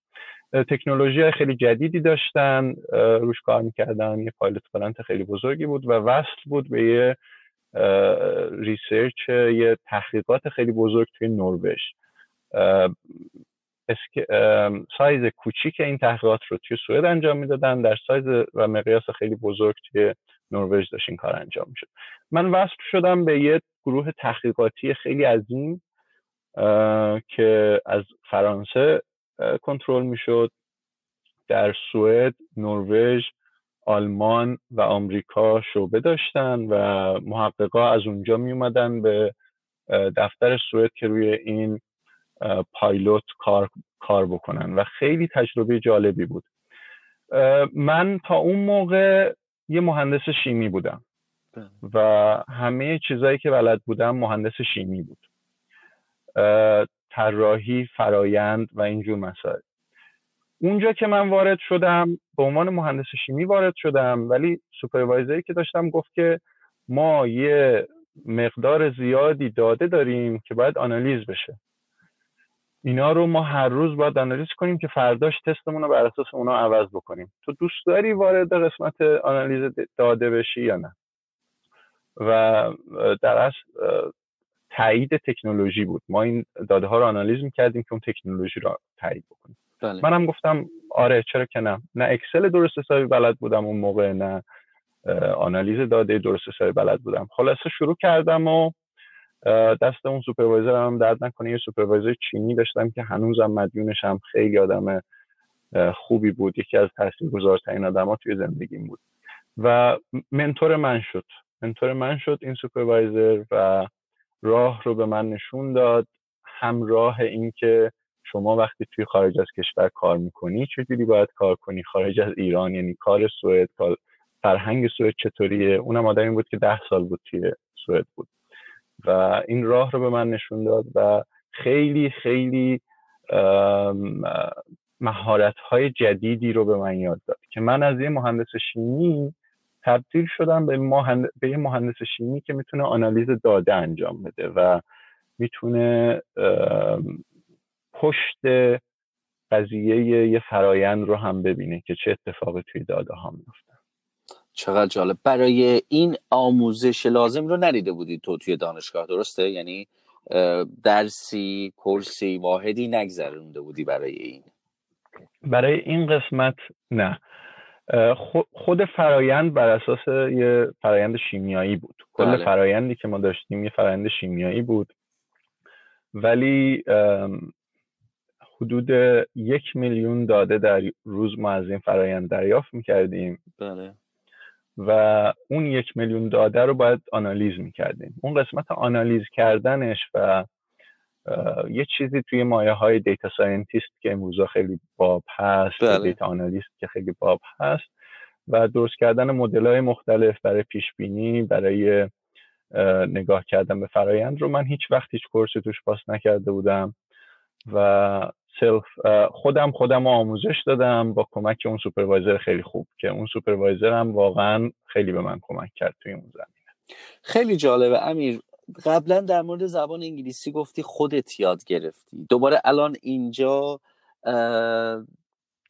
تکنولوژی خیلی جدیدی داشتن روش کار می‌کردن یه pilot plant خیلی بزرگی بود و وصل بود به یه research یه تحقیقات خیلی بزرگ توی نروژ. سایز کوچیک این تحقیقات رو توی سوئد انجام می‌دادن. در سایز و مقیاس خیلی بزرگ توی نروژ داشت این کار انجام می‌شد. من وصل شدم به یه گروه تحقیقاتی خیلی عظیم که از فرانسه کنترل می‌شد. در سوئد نروژ آلمان و آمریکا شعبه داشتن و محققا از اونجا می اومدن به دفتر سوئد که روی این پایلوت کار, کار بکنن و خیلی تجربه جالبی بود. من تا اون موقع یه مهندس شیمی بودم بله. و همه چیزایی که بلد بودم مهندس شیمی بود. طراحی فرایند و اینجور مسائل. اونجا که من وارد شدم به عنوان مهندس شیمی وارد شدم ولی supervisor ی که داشتم گفت که ما یه مقدار زیادی داده داریم که باید آنالیز بشه. اینا رو ما هر روز باید آنالیز کنیم که فرداش تستمون رو بر اساس اونا عوض بکنیم. تو دوست داری وارد قسمت آنالیز داده بشی یا نه؟ و در اصل تایید تکنولوژی بود. ما این داده ها رو آنالیز می‌کردیم که اون تکنولوژی رو تایید بکنیم. بله. منم گفتم آره چرا که نه. نه اکسل درست حسابی بلد بودم اون موقع نه آنالیز داده درست حسابی بلد بودم. خلاصه شروع کردم و دست اون supervisor هم درد نکنه. یه supervisor چینی داشتم که هنوزم مدیونشم خیلی آدم خوبی بود. یکی از تاثیرگذارترین آدما توی زندگیم بود. و mentor من شد. mentor من شد این supervisor و راه رو به من نشون داد. همراه اینکه شما وقتی توی خارج از کشور کار می‌کنی چجوری باید کار کنی؟ خارج از ایران یعنی کار سوئد کار فرهنگ سوئد چطوریه؟ اونم آدمی بود که ده سال بود توی سوئد بود. و این راه رو به من نشون داد و خیلی خیلی مهارت های جدیدی رو به من یاد داد که من از یه مهندس شیمی تبدیل شدم به, به یه مهندس شیمی که می‌تونه آنالیز داده انجام بده و می‌تونه پشت قضیه یه فرایند رو هم ببینه که چه اتفاقی توی داده ها میفته چقدر جالب. برای این آموزش لازم رو ندیده بودی تو توی دانشگاه درسته؟ یعنی درسی کورسی واحدی نگذرونده بودی برای این؟ برای این قسمت نه. خود فرایند بر اساس یه فرایند شیمیایی بود. کل بله. فرایندی که ما داشتیم یه فرایند شیمیایی بود. ولی حدود یک میلیون داده در روز ما از این فرایند دریافت می‌کردیم بله. و اون یک میلیون داده رو باید آنالیز می‌کردیم اون قسمت آنالیز کردنش و یه چیزی توی مایه های data scientist که امروزا خیلی باب هست بله. data analyst که خیلی باب هست و درست کردن مدل های مختلف برای پیش بینی برای نگاه کردن به فرایند رو من هیچ وقت هیچ course ی توش پاس نکرده بودم و self خودم خودم رو آموزش دادم با کمک اون supervisor خیلی خوب که اون supervisor هم واقعا خیلی به من کمک کرد توی اون زمینه. خیلی جالبه. امیر قبلا در مورد زبان انگلیسی گفتی خودت یاد گرفتی. دوباره الان اینجا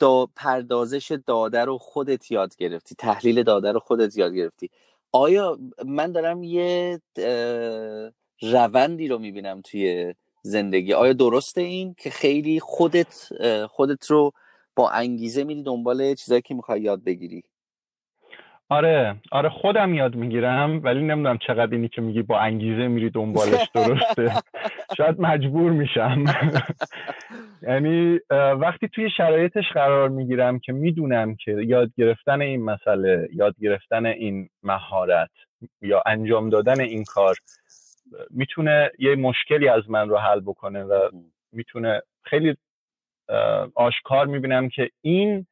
دا پردازش داده رو خودت یاد گرفتی. تحلیل داده رو خودت یاد گرفتی. آیا من دارم یه روندی رو می‌بینم توی زندگی. آیا درسته این که خیلی خودت خودت رو با انگیزه میری دنبال چیزایی که می‌خوای یاد بگیری؟ آره آره خودم یاد می‌گیرم ولی نمی‌دونم چقدر اینی که میگی با انگیزه میری دنبالش درسته. *laughs* شاید مجبور میشم. *laughs* یعنی وقتی توی شرایطش قرار می‌گیرم که می‌دونم که یاد گرفتن این مسئله یاد گرفتن این مهارت یا انجام دادن این کار می‌تونه یه مشکلی از من رو حل بکنه و می‌تونه خیلی آشکار می‌بینم که این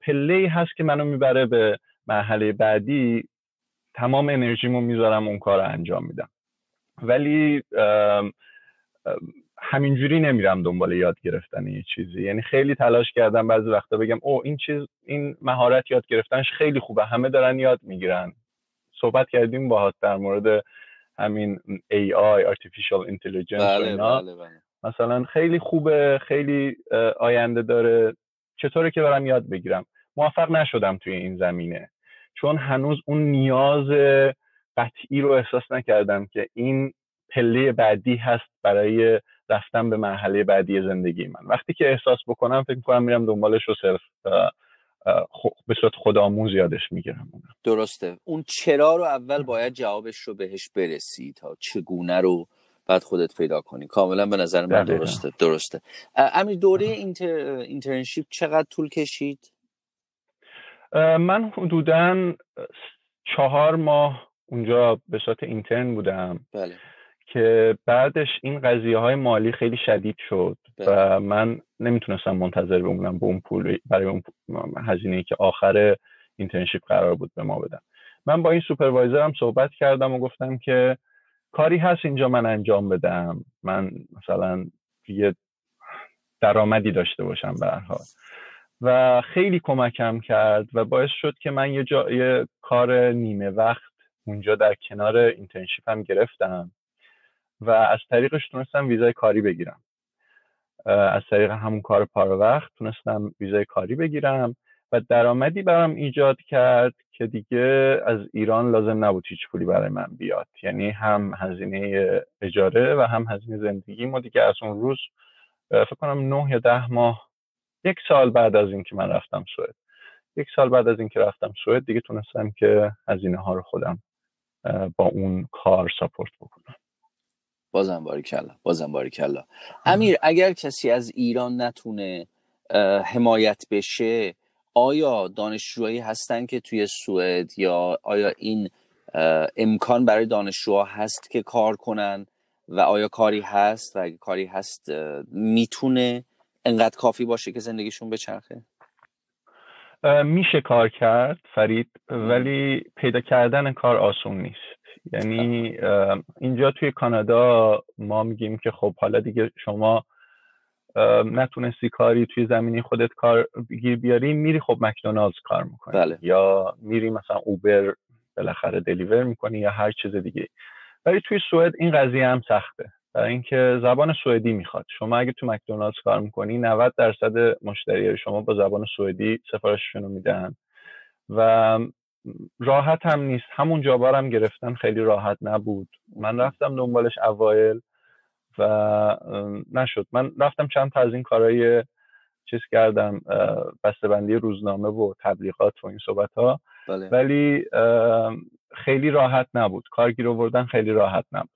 پله هست که منو می‌بره به مرحله بعدی تمام انرژیمو می‌ذارم اون کار رو انجام میدم. ولی همینجوری نمیرم دنبال یاد گرفتن یه چیزی. یعنی خیلی تلاش کردم بعضی وقتا بگم او این چیز این مهارت یاد گرفتنش خیلی خوبه همه دارن یاد می‌گیرن. صحبت کردیم باهات در مورد همین AI Artificial Intelligence بله، بله، بله. مثلا خیلی خوبه خیلی آینده داره. چطوره که برم یاد بگیرم؟ موفق نشدم توی این زمینه. چون هنوز اون نیاز قطعی رو احساس نکردم که این پله بعدی هست برای رفتن به مرحله بعدی زندگی من. وقتی که احساس بکنم فکر کنم میرم دنبالش رو صرف به صورت خودآموز یادش می‌گیرم درسته. اون چرا رو اول باید جوابش رو بهش برسی تا چگونه رو بعد خودت پیدا کنی. کاملا به نظر من درسته درسته. امیر دوره اینتر... اینترنشیپ چقدر طول کشید؟ من حدودا چهار ماه اونجا به صورت اینترن بودم بله. که بعدش این قضیه های مالی خیلی شدید شد. و من نمی‌تونستم منتظر بمونم به اون پول برای اون هزینه که آخر internship قرار بود به ما بدن من با این supervisor م صحبت کردم و گفتم که کاری هست اینجا من انجام بدم. من مثلا یه درآمدی داشته باشم به هر حال. و خیلی کمکم کرد و باعث شد که من یه, جا، کار نیمه وقت اونجا در کنار internship هم گرفتم و از طریقش تونستم ویزای کاری بگیرم. از طریق همون کار پار وقت تونستم ویزای کاری بگیرم و درآمدی برام ایجاد کرد که دیگه از ایران لازم نبود هیچ پولی برای من بیاد. یعنی هم هزینه اجاره و هم هزینه زندگی. ما دیگه از اون روز فکر کنم نه یا ده ماه یک سال بعد از اینکه من رفتم سوئد. یک سال بعد از اینکه رفتم سوئد دیگه تونستم که هزینه ها رو خودم با اون کار ساپورت بکنم. بازم باری کلا بازم باری کلا امیر اگر کسی از ایران نتونه حمایت بشه آیا دانشجوهایی هستن که توی سوئد یا آیا این امکان برای دانشجوها هست که کار کنن؟ و آیا کاری هست؟ و اگه کاری هست می‌تونه انقدر کافی باشه که زندگیشون بچرخه؟ میشه کار کرد فرید ولی پیدا کردن کار آسون نیست. یعنی اینجا توی کانادا ما میگیم که خب حالا دیگه شما نتونستی کاری توی زمینی خودت کار گیر بیاری میری خب مکدونالدز کار می‌کنی. بله. یا میری مثلا اوبر بالاخره دلیور می‌کنی یا هر چیز دیگه ولی توی سوئد این قضیه هم سخته. برای اینکه زبان سوئدی می‌خواد. شما اگه تو مکدونالدز کار می‌کنی 90 درصد مشتری شما با زبان سوئدی سفارششون رو میدن. و راحت هم نیست. همون جابارم گرفتن خیلی راحت نبود. من رفتم دنبالش اوایل و نشد. من رفتم چند تا از این کارهای چیز کردم بندی روزنامه و تبلیغات و این صحبت ها بله. ولی خیلی راحت نبود. کارگیر آوردن خیلی راحت نبود.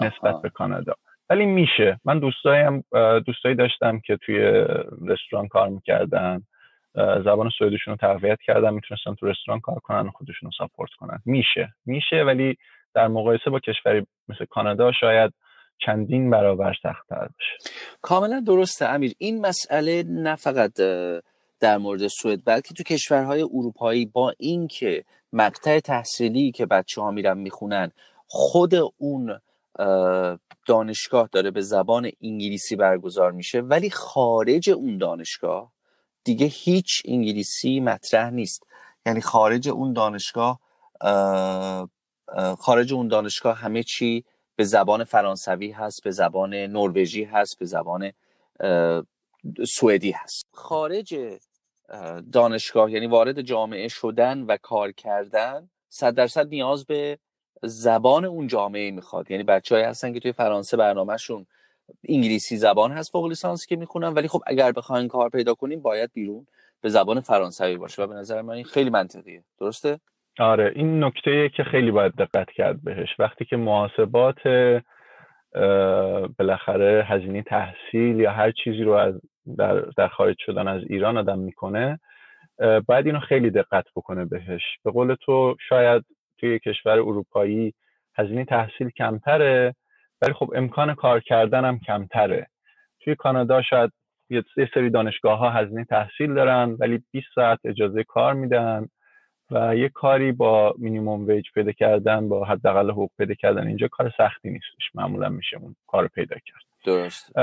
نسبت به کانادا. ولی میشه. من دوستایم دوستایی داشتم که توی رستوران کار می‌کردن. زبان سوئدیشون رو تقویت کردن می‌تونستن تو رستوران کار کنن و خودشون رو ساپورت کنن. میشه. میشه ولی در مقایسه با کشوری مثل کانادا شاید چندین برابر سختتر باشه. کاملا درسته امیر. این مسئله نه فقط در مورد سوئد بلکه تو کشورهای اروپایی با اینکه مقطع تحصیلی که بچه ها میرن می‌خونن خود اون دانشگاه داره به زبان انگلیسی برگزار میشه ولی خارج اون دانشگاه دیگه هیچ انگلیسی مطرح نیست. یعنی خارج اون دانشگاه خارج اون دانشگاه همه چی به زبان فرانسوی هست به زبان نروژی هست به زبان سوئدی هست. خارج دانشگاه یعنی وارد جامعه شدن و کار کردن صد درصد نیاز به زبان اون جامعه می‌خواد. یعنی بچه هستن که توی فرانسه برنامهشون انگلیسی زبان هست فوق لیسانس که می‌خونن ولی خب اگر بخواین کار پیدا کنیم باید بیرون به زبان فرانسوی باشه و به نظر من این خیلی منطقیه. درسته؟ آره این نکته که خیلی باید دقت کرد بهش. وقتی که محاسبات بالاخره هزینه تحصیل یا هر چیزی رو از در, در خارج شدن از ایران آدم می‌کنه باید اینو خیلی دقت بکنه بهش. به قول تو شاید توی کشور اروپایی هزینه تحصیل کمتره ولی خب امکان کار کردن هم کمتره. توی کانادا شاید یه سری دانشگاه ها هزینه تحصیل دارن ولی 20 ساعت اجازه کار میدن و یه کاری با مینیموم ویج پیدا کردن با حداقل حقوق پیدا کردن اینجا کار سختی نیستش. معمولا میشه اون کار پیدا کرد. درست.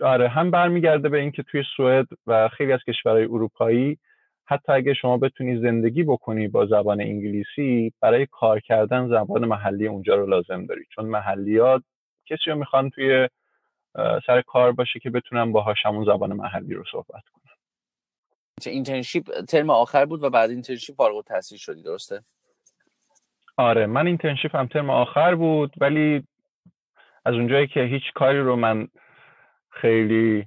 آره هم برمیگرده به اینکه توی سوئد و خیلی از کشورهای اروپایی حتی اگه شما بتونی زندگی بکنی با زبان انگلیسی برای کار کردن زبان محلی اونجا رو لازم داری. چون محلیا کسی رو می‌خوان توی سر کار باشه که بتونن باهاش همون زبان محلی رو صحبت کنن. internship ترم آخر بود و بعد internship فارغ التحصیل شدی درسته؟ آره من internship هم ترم آخر بود ولی از اونجایی که هیچ کاری رو من خیلی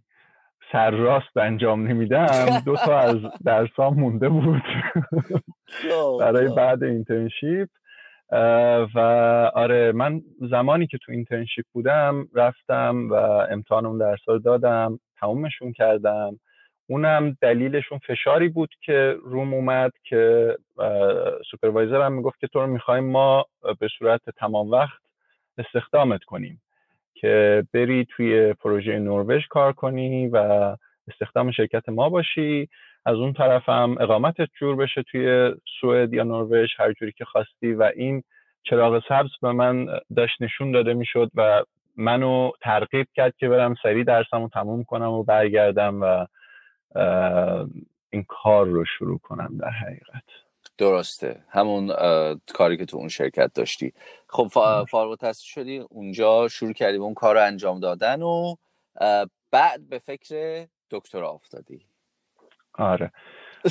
سرراست انجام نمیدم دو تا از *laughs* درسام مونده بود. برای بعد internship. و آره من زمانی که تو internship بودم رفتم و امتحان اون درس رو دادم تمومشون کردم. اونم دلیلشون فشاری بود که روم اومد که supervisor هم می‌گفت که تو رو می‌خوایم ما به صورت تمام وقت استخدامت کنیم که بری توی پروژه نروژ کار کنی و استخدام شرکت ما باشی. از اون طرف هم اقامتت جور بشه توی سوئد یا نروژ هر جوری که خواستی. و این چراغ سبز به من داشت نشون داده می‌شد و منو ترغیب کرد که برم سریع درسم رو تموم کنم و برگردم و این کار رو شروع کنم در حقیقت. درسته. همون کاری که تو اون شرکت داشتی. خب فارغ تحصیل شدی اونجا شروع کردی اون کار رو انجام دادن و بعد به فکر دکترا افتادی. آره.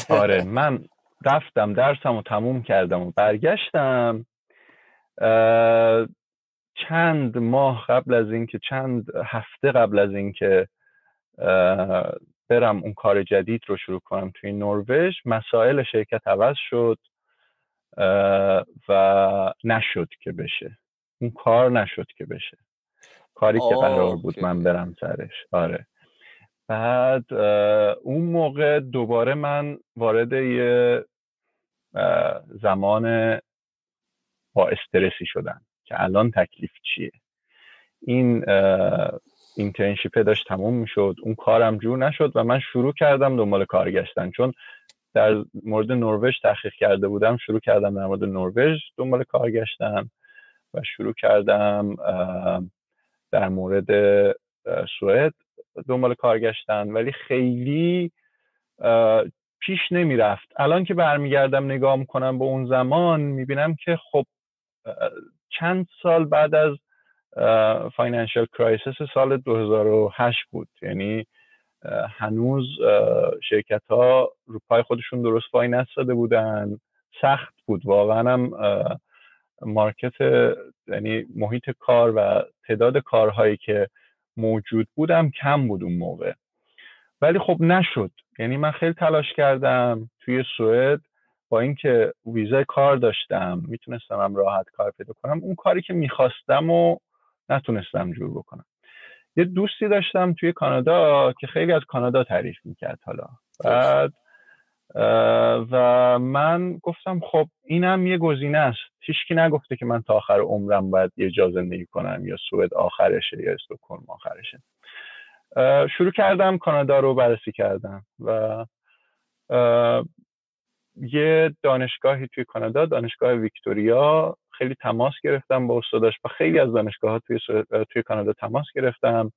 آره من رفتم درسم رو تموم کردم و برگشتم. چند ماه قبل از اینکه چند هفته قبل از اینکه برم اون کار جدید رو شروع کنم توی نروژ مسائل شرکت عوض شد و نشد که بشه. اون کار نشد که بشه. کاری که قرار بود من برم سرش. آره. بعد اون موقع دوباره من وارد یه زمان با استرسی شدم که الان تکلیف چیه. این اینترنشیپه داشت تموم می‌شد اون کارم جور نشد و من شروع کردم دنبال کار گشتن چون در مورد نروژ تحقیق کرده بودم شروع کردم در مورد نروژ دنبال کار گشتم و شروع کردم در مورد سوئد. دنبال کار گشتن ولی خیلی پیش نمی‌رفت. الان که برمیگردم نگاه می‌کنم به اون زمان می‌بینم که خب چند سال بعد از financial crisis سال 2008 بود. یعنی هنوز شرکت ها رو پای خودشون درست پای نایستاده بودن. سخت بود. واقعا هم market یعنی محیط کار و تعداد کارهایی که موجود بود هم کم بود اون موقع. ولی خب نشد. یعنی من خیلی تلاش کردم توی سوئد با اینکه ویزای کار داشتم می‌تونستم هم راحت کار پیدا کنم. اون کاری که می‌خواستم و نتونستم جور بکنم. یه دوستی داشتم توی کانادا که خیلی از کانادا تعریف می‌کرد حالا. بعد و من گفتم خب اینم یه گزینه است. هیچکی نگفته که من تا آخر عمرم باید یه جا زندگی کنم یا سوئد آخرشه یا استکهلم آخرشه. شروع کردم کانادا رو بررسی کردم و یه دانشگاهی توی کانادا دانشگاه ویکتوریا خیلی تماس گرفتم با استاداش و خیلی از دانشگاه ها توی, توی کانادا تماس گرفتم.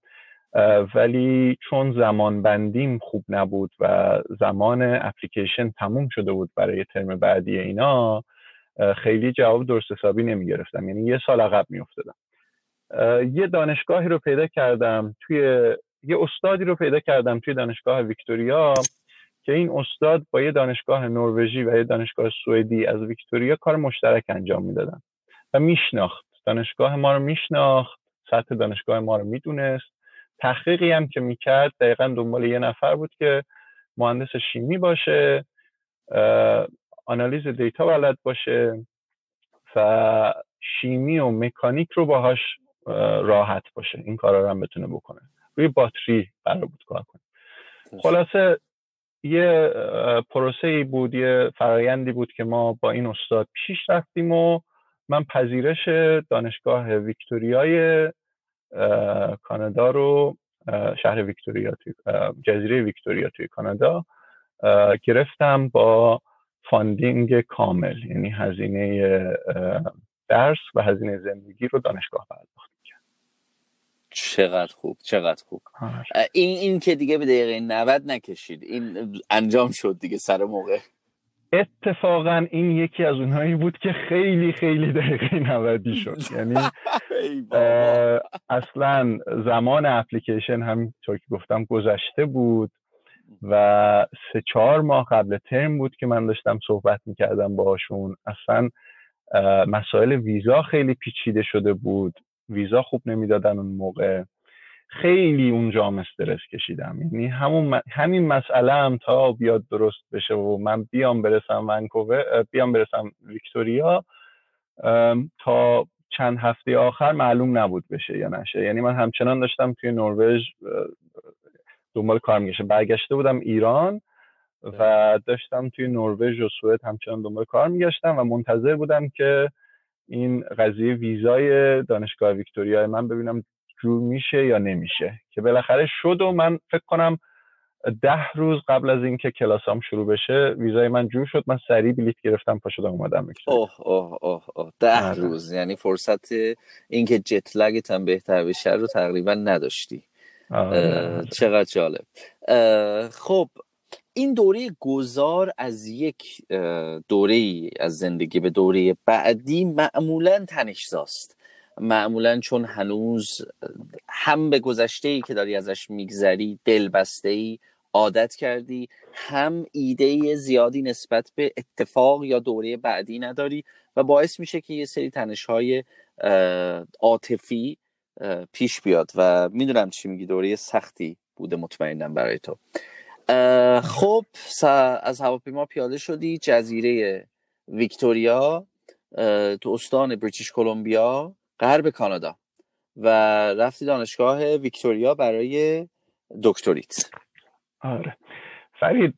ولی چون زمان بندیم خوب نبود و زمان اپلیکیشن تموم شده بود برای ترم بعدی اینا خیلی جواب درست حسابی نمی گرفتم یعنی یه سال عقب می افتادم یه دانشگاهی رو پیدا کردم توی یه استادی رو پیدا کردم توی دانشگاه ویکتوریا که این استاد با یه دانشگاه نروژی و یه دانشگاه سوئدی از ویکتوریا کار مشترک انجام می‌دادن و میشناخت. دانشگاه ما رو میشناخت سطح دانشگاه ما رو می‌دونست. تحقیقی هم که می‌کرد دقیقا دنبال یه نفر بود که مهندس شیمی باشه آنالیز دیتا بلد باشه و شیمی و مکانیک رو باهاش راحت باشه این کارا رو هم بتونه بکنه. روی باتری قرار بود کار کنه. خلاصه یه پروسه ای بود یه فرایندی بود که ما با این استاد پیش رفتیم و من پذیرش دانشگاه ویکتوریای کانادا رو شهر ویکتوریا توی جزیره ویکتوریا توی کانادا گرفتم با funding کامل یعنی هزینه درس و هزینه زندگی رو دانشگاه پرداخت چقدر خوب چقدر خوب. آره. این این که دیگه به دقیقه 90 نکشید این انجام شد دیگه سر موقع. اتفاقا این یکی از اونهایی بود که خیلی خیلی دقیقه 90 شد. یعنی *laughs* اصلا زمان اپلیکیشن هم که گفتم گذشته بود و سه چهار ماه قبل ترم بود که من داشتم صحبت می‌کردم باشون اصلا مسائل ویزا خیلی پیچیده شده بود. ویزا خوب نمی‌دادن اون موقع. خیلی اونجا استرس کشیدم. یعنی همون همین مسئله هم تا بیاد درست بشه و من بیام برسم ونکوور بیام برسم ویکتوریا تا چند هفته آخر معلوم نبود بشه یا نشه. یعنی من همچنان داشتم توی نروژ دنبال کار میگشه برگشته بودم ایران و داشتم توی نروژ و سوئد همچنان دنبال کار میگشتم و منتظر بودم که این قضیه ویزای دانشگاه ویکتوریا من ببینم جور میشه یا نمیشه. که بالاخره شد و من فکر کنم ده روز قبل از اینکه کلاسام شروع بشه ویزای من جور شد. من سریع بلیت گرفتم پا شدم اومدم اوه اوه اوه اوه. ده آره. روز. یعنی فرصت اینکه جت لگت هم بهتر بشه رو تقریبا نداشتی. آره. چقدر جالب. خب این دوره گذار از یک دوره از زندگی به دوره بعدی معمولا تنشزاست. معمولا چون هنوز هم به گذشته ای که داری ازش میگذری دل بسته ای عادت کردی هم ایده زیادی نسبت به اتفاق یا دوره بعدی نداری و باعث میشه که یه سری تنش های عاطفی پیش بیاد و می‌دونم چی میگی دوره سختی بوده مطمئنم برای تو. خب از هواپیما پیاده شدی جزیره ویکتوریا تو استان بریتیش کلمبیا. غرب کانادا و رفتی دانشگاه ویکتوریا برای دکتریت. آره. فرید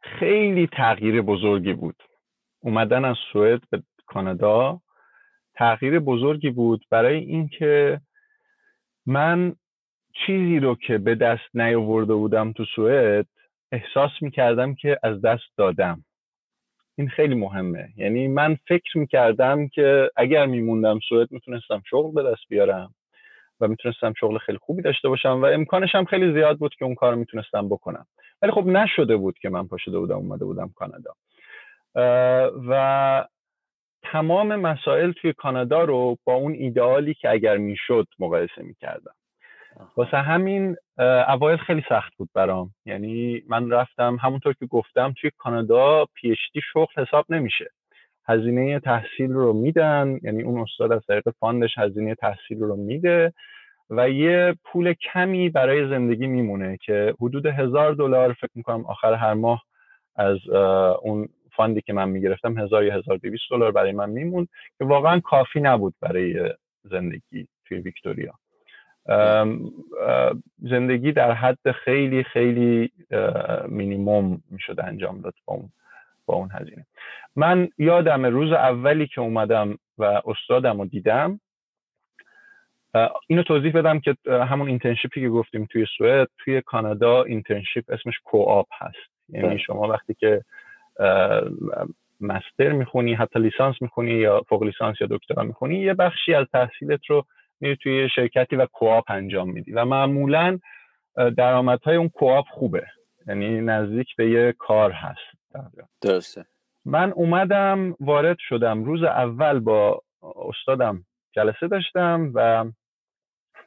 خیلی تغییر بزرگی بود. اومدن از سوئد به کانادا تغییر بزرگی بود برای اینکه من چیزی رو که به دست نیاورده بودم تو سوئد احساس می‌کردم که از دست دادم. این خیلی مهمه. یعنی من فکر می‌کردم که اگر میموندم سوئد می‌تونستم شغل به دست بیارم و می‌تونستم شغل خیلی خوبی داشته باشم و امکانش هم خیلی زیاد بود که اون کار می‌تونستم بکنم. ولی خب نشده بود که من پاشده بودم اومده بودم کانادا. و تمام مسائل توی کانادا رو با اون ایدئالی که اگر می‌شد مقایسه می‌کردم. واسه همین اوایل خیلی سخت بود برام. یعنی من رفتم همونطور که گفتم توی کانادا PhD شغل حساب نمیشه. هزینه تحصیل رو میدن یعنی اون استاد از طریق fund ش هزینه تحصیل رو میده و یه پول کمی برای زندگی میمونه که حدود هزار دلار فکر می‌کنم آخر هر ماه از اون fund ی که من می‌گرفتم هزار یا هزار دویست دلار برای من میموند که واقعا کافی نبود برای زندگی توی ویکتوریا. زندگی در حد خیلی خیلی مینیموم می‌شد انجام داد با اون با اون هزینه من یادم روز اولی که اومدم و استادم رو دیدم اینو توضیح بدم که همون internship ی که گفتیم توی سوئد توی کانادا internship اسمش co-op هست یعنی بله. شما وقتی که مستر می‌خونی حتی لیسانس می‌خونی یا فوق لیسانس یا دکترا می‌خونی یه بخشی از تحصیلت رو میری توی شرکتی و کوآپ انجام میدی. و معمولا درآمدهای اون کوآپ خوبه. یعنی نزدیک به یه کار هست. درسته. من اومدم وارد شدم. روز اول با استادم جلسه داشتم و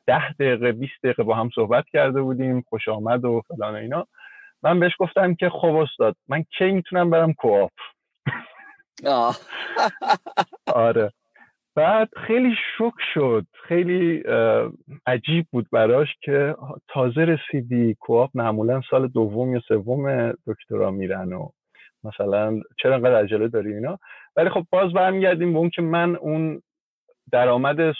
ده دقیقه 20 دقیقه با هم صحبت کرده بودیم. خوش آمد و فلان و اینا. من بهش گفتم که خب استاد من کی می‌تونم برم کوآپ؟ *laughs* آره. بعد خیلی شک شد خیلی عجیب بود براش که تازه رسیدی کوآپ معمولا سال دوم یا سوم دکترا میرن و مثلا چرا انقدر عجله داری اینا؟ ولی خب باز برمیگردیم به اون که من اون درآمد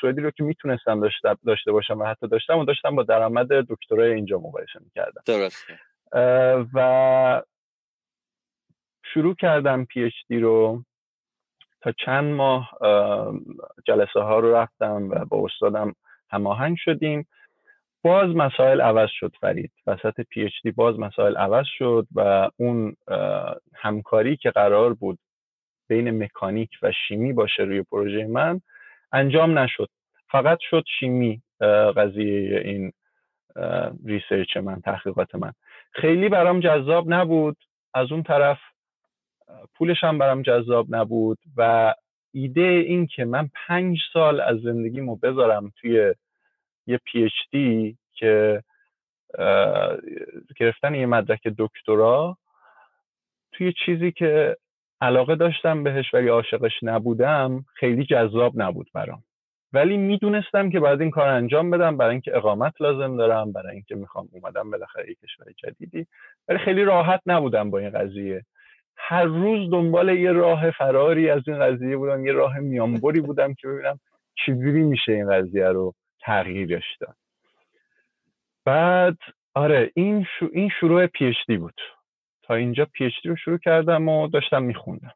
سوئدی رو که می‌تونستم داشته باشم و حتی داشتم و داشتم با درآمد دکترای اینجا مقایسه می‌کردم. درسته. و شروع کردم پی اچ دی رو تا چند ماه جلسه ها رو رفتم و با استادم هماهنگ شدیم. باز مسائل عوض شد فرید. وسط پی اچ دی باز مسائل عوض شد و اون همکاری که قرار بود بین مکانیک و شیمی باشه روی پروژه من انجام نشد. فقط شد شیمی قضیه این research من تحقیقات من. خیلی برام جذاب نبود. از اون طرف پولش هم برام جذاب نبود و ایده این که من پنج سال از زندگیمو بذارم توی یه PhD که گرفتن یه مدرک دکترا توی چیزی که علاقه داشتم بهش ولی عاشقش نبودم خیلی جذاب نبود برام. ولی می‌دونستم که باید این کار انجام بدم برای اینکه اقامت لازم دارم برای اینکه می‌خوام اومدم بالاخره یک کشور جدیدی. ولی خیلی راحت نبودم با این قضیه. هر روز دنبال یه راه فراری از این قضیه بودم یه راه میانبری بودم که ببینم چجوری میشه این قضیه رو تغییرش داد بعد آره این, این شروع پی بود. تا اینجا پی رو شروع کردم و داشتم میخوندم.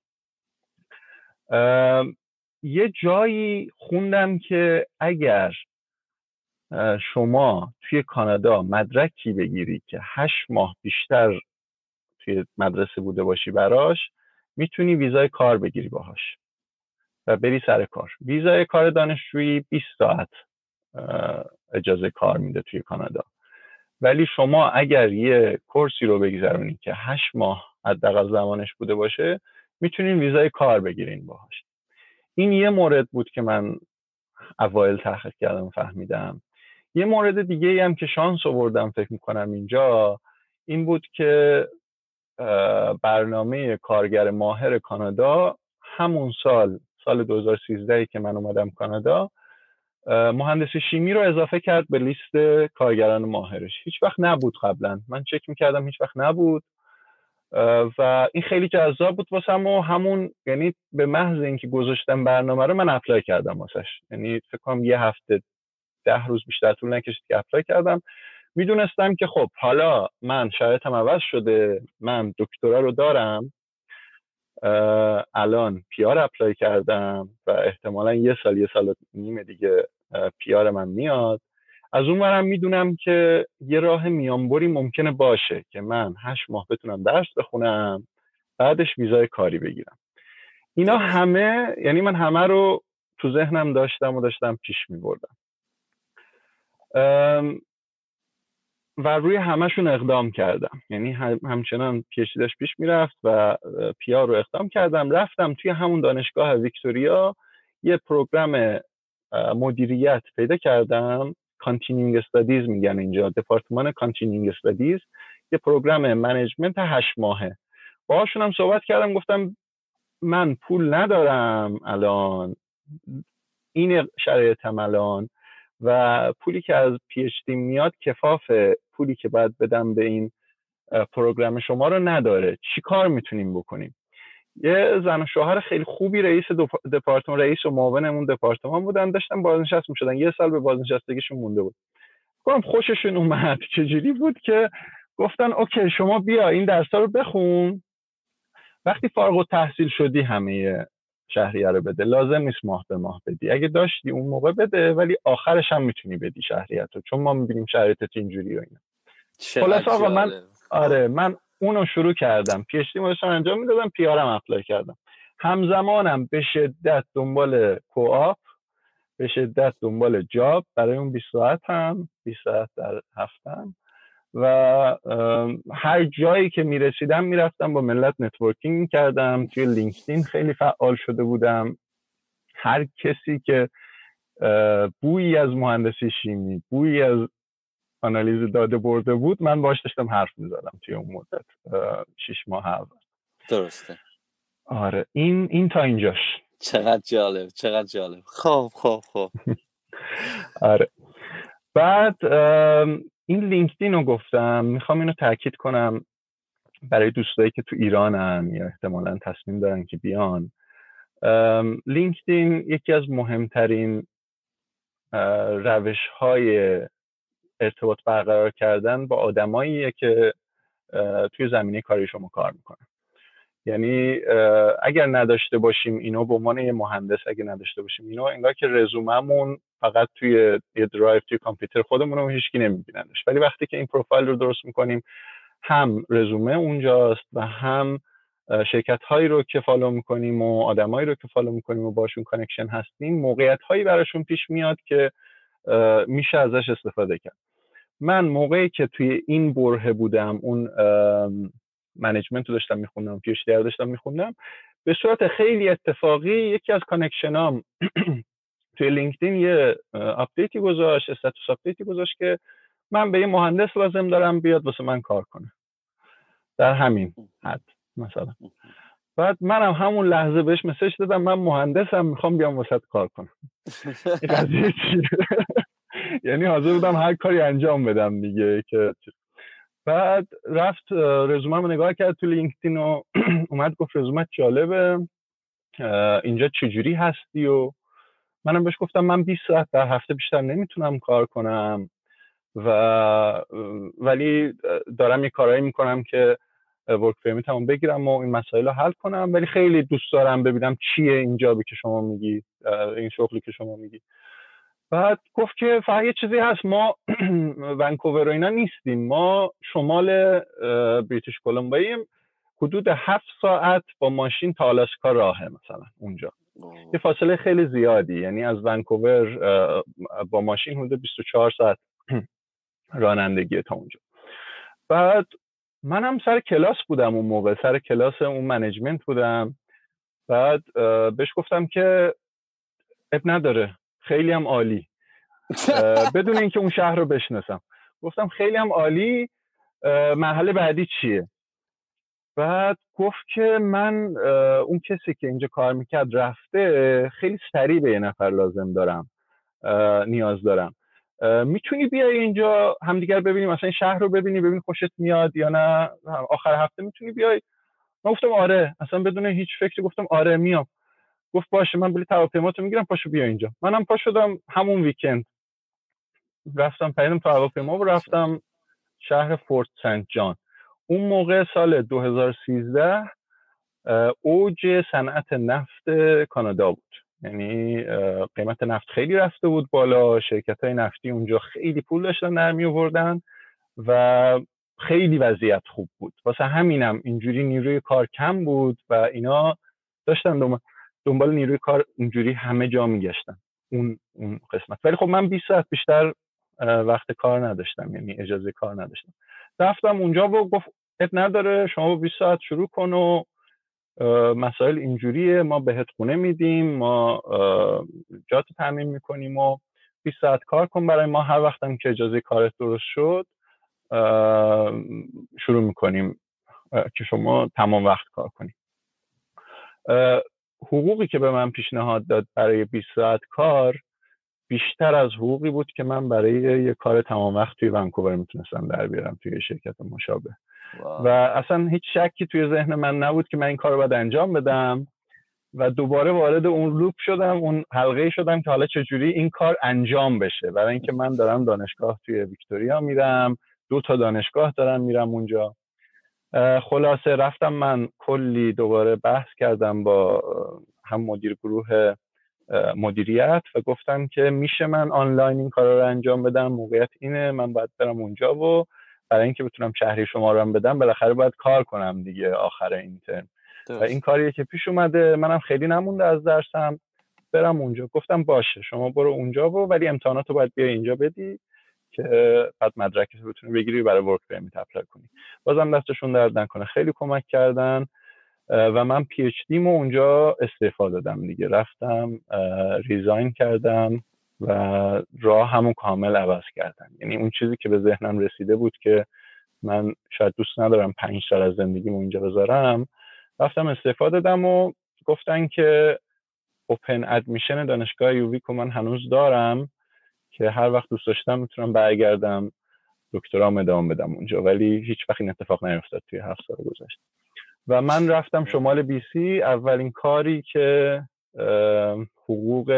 یه جایی خوندم که اگر شما توی کانادا مدرکی بگیری که هشت ماه بیشتر توی مدرسه بوده باشی براش می‌تونی ویزای کار بگیری باهاش و بری سر کار. ویزای کار دانشجویی 20 ساعت اجازه کار میده توی کانادا. ولی شما اگر یه کورسی رو بگذرونی که هشت ماه حداقل زمانش بوده باشه می‌تونین ویزای کار بگیرین باهاش. این یه مورد بود که من اوایل تحقیق کردم فهمیدم. یه مورد دیگه ای هم که شانس آوردم فکر می‌کنم اینجا این بود که برنامه کارگر ماهر کانادا همون سال سال 2013 که من اومدم کانادا مهندس شیمی رو اضافه کرد به لیست کارگران ماهرش. هیچ وقت نبود قبلا. من چک می‌کردم هیچ وقت نبود. و این خیلی جذاب بود واسم و همون یعنی به محض اینکه گذاشتم برنامه رو من apply کردم واسش. یعنی فکر کنم یه هفته ده روز بیشتر طول نکشید که apply کردم. می‌دونستم که خب حالا من شرایطم عوض شده من دکترا رو دارم الان پیار اپلای کردم و احتمالا یه سال یه سال نیم دیگه پیار من میاد. از اون برم می‌دونم که یه راه میانبری ممکنه باشه که من هشت ماه بتونم درس بخونم بعدش ویزای کاری بگیرم. اینا همه یعنی من همه رو تو ذهنم داشتم و داشتم پیش می بردم و روی همشون اقدام کردم. یعنی همچنان PhD داشت پیش می‌رفت و PR رو اقدام کردم. رفتم توی همون دانشگاه ویکتوریا یه program مدیریت پیدا کردم. Continuing Studies میگن اینجا دپارتمان Continuing Studies یه program management هشت ماهه. باهاشون هم صحبت کردم گفتم من پول ندارم الان. این شرایطم الان. و پولی که از PhD میاد کفاف پولی که باید بدم به این پروگرام شما رو نداره. چی کار می‌تونیم بکنیم؟ یه زن و شوهر خیلی خوبی رئیس دپارتمان رئیس و معاون دپارتمان بودن داشتن بازنشست می‌شدن. یه سال به بازنشستگیشون مونده بود. گفتم خوششون اومد. *laughs* چجوری بود که گفتن اوکی شما بیا این درس رو بخون. وقتی فارغ و تحصیل شدی همه شهریه رو بده. لازم نیست ماه به ماه بدی. اگه داشتی اون موقع بده ولی آخرش هم می‌تونی بدی شهریت رو چون ما می‌بینیم شرایطت اینجوری و اینا. خلاص آقا من آره. من اونو شروع کردم. PhD انجام می‌دادم PR م apply کردم. همزمانم به شدت دنبال co-op به شدت دنبال job. برای اون 20 ساعت هم 20 ساعت در هفتم و هر جایی که می‌رسیدم می‌رفتم با ملت networking کردم توی LinkedIn خیلی فعال شده بودم. هر کسی که بویی از مهندسی شیمی بویی از آنالیز داده برده بود من باش داشتم حرف می‌زدم توی اون مدت شیش ماه اول. درسته. آره این این تا اینجاش. چقدر جالب چقدر جالب. خب خب خب. *laughs* آره. بعد این لینکدین رو گفتم می‌خوام اینو تاکید کنم برای دوستایی که تو ایرانن یا احتمالا تصمیم دارن که بیان. LinkedIn یکی از مهمترین روش های ارتباط برقرار کردن با آدماییه که توی زمینه کاری شما کار می‌کنن. یعنی اگر نداشته باشیم اینو به عنوان یه مهندس اگر نداشته باشیم اینو انگار که رزوممون فقط توی یه درایو توی کامپیوتر خودمون رو هیچکی نمیبینندش ولی وقتی که این پروفایل رو درست می‌کنیم هم رزومه اونجاست و هم شرکت هایی رو که follow می‌کنیم و آدمایی رو که follow می‌کنیم و باشون connection هستیم موقعیت هایی براشون پیش میاد که میشه ازش استفاده کرد. من موقعی که توی این برهه بودم اون management رو داشتم میخوندم PhD داشتم میخوندم. به صورت خیلی اتفاقی یکی از connection ام *clears throat* توی LinkedIn یه update ی گذاشت status update ی گذاشت که من به یه مهندس لازم دارم بیاد واسه من کار کنه. در همین حد مثلا. بعد منم همون لحظه بهش مسج دادم من مهندسم می‌خوام بیام واسه کار کنم. *laughs* یعنی حاضر بودم هر کاری انجام بدم دیگه که بعد رفت رزومه رو نگاه کرد تو لینکدین و *clears throat* اومد گفت رزومت جالبه. اینجا چجوری هستی؟ و منم بهش گفتم من 20 ساعت در هفته بیشتر نمی‌تونم کار کنم. و ولی دارم یه کارایی می‌کنم که ورک پرمیتمو بگیرم و این مسائل رو حل کنم. ولی خیلی دوست دارم ببینم چیه این جابی که شما میگی این شغلی که شما میگی. بعد گفت که فقط یه چیزی هست ما *clears throat* ونکوور و اینا نیستیم. ما شمال بریتیش کلمباییم. حدود هفت ساعت با ماشین تا آلاسکا راهه مثلا اونجا. یه فاصله خیلی زیادی. یعنی از ونکوور با ماشین حدود 24 ساعت *clears throat* رانندگی تا اونجا. بعد منم سر کلاس بودم اون موقع. سر کلاس اون منیجمنت بودم. بعد بهش گفتم که اب نداره. خیلی هم عالی. *laughs* بدون اینکه اون شهر رو بشناسم. گفتم خیلی هم عالی مرحله بعدی چیه؟ بعد گفت که من اون کسی که اینجا کار می‌کرد رفته خیلی سریع به یه نفر لازم دارم نیاز دارم. می‌تونی بیای اینجا همدیگر ببینیم مثلا این شهر رو ببینی ببینی خوشت میاد یا نه آخر هفته می‌تونی بیای. من گفتم آره اصلا بدون هیچ فکری گفتم آره میام. گفت باشه من بلیط هواپیماتو می‌گیرم پاشو بیا اینجا. منم پا شدم همون ویکند. رفتم پریدم تو هواپیما و رفتم شهر فورت سنت جان. اون موقع سال 2013 اوج صنعت نفت کانادا بود. یعنی قیمت نفت خیلی رفته بود بالا شرکت های نفتی اونجا خیلی پول داشتن در می آوردن و خیلی وضعیت خوب بود. واسه همینم اینجوری نیروی کار کم بود و اینا داشتن دنبال نیروی کار اینجوری همه جا میگشتن. اون اون قسمت. ولی خب من 20 ساعت بیشتر وقت کار نداشتم یعنی اجازه کار نداشتم. رفتم اونجا و گفت ات نداره شما 20 ساعت شروع کن و مسائل اینجوریه ما بهت خونه میدیم ما جات تعمین می‌کنیم و 20 ساعت کار کن برای ما. هر وقتم که اجازه کارت درست شد شروع می‌کنیم که شما تمام وقت کار کنیم حقوقی که به من پیشنهاد داد برای 20 ساعت کار بیشتر از حقوقی بود که من برای یه کار تمام وقت توی ونکوور می‌تونستم در بیارم توی شرکت مشابه. و اصلا هیچ شکی توی ذهن من نبود که من این کار رو باید انجام بدم و دوباره وارد اون لوپ شدم اون حلقه شدم که حالا چجوری این کار انجام بشه. برای اینکه من دارم دانشگاه توی ویکتوریا میرم دو تا دانشگاه دارم میرم اونجا. خلاصه رفتم من کلی دوباره بحث کردم با هم مدیر گروه مدیریت و گفتم که میشه من آنلاین این کار رو انجام بدم موقعیت اینه من باید برم اونجا و برای اینکه بتونم شهریه شما رو هم بدم بالاخره باید کار کنم دیگه آخر این ترم. و این کاریه که پیش اومده منم خیلی نمونده از درسم برم اونجا. گفتم باشه شما برو اونجا و ولی امتحاناتو باید بیای اینجا بدی. که بعد مدرکت بتونی بگیری برای work permit apply کنی. بازم دستشون درد نکنه. خیلی کمک کردن و من PhD مو اونجا استعفا دادم دیگه. رفتم resign کردم و راه همون کامل عوض کردم. یعنی اون چیزی که به ذهنم رسیده بود که من شاید دوست ندارم پنج سال از زندگیم اونجا بذارم رفتم استعفا دادم و گفتن که اوپن ادمیشن دانشگاه یوویکو من هنوز دارم که هر وقت دوست داشتم می‌تونم برگردم دکترام ادامه بدم اونجا. ولی هیچ وقت این اتفاق نیفتاد توی هفت سال گذشته. و من رفتم شمال بی سی. اولین کاری که حقوق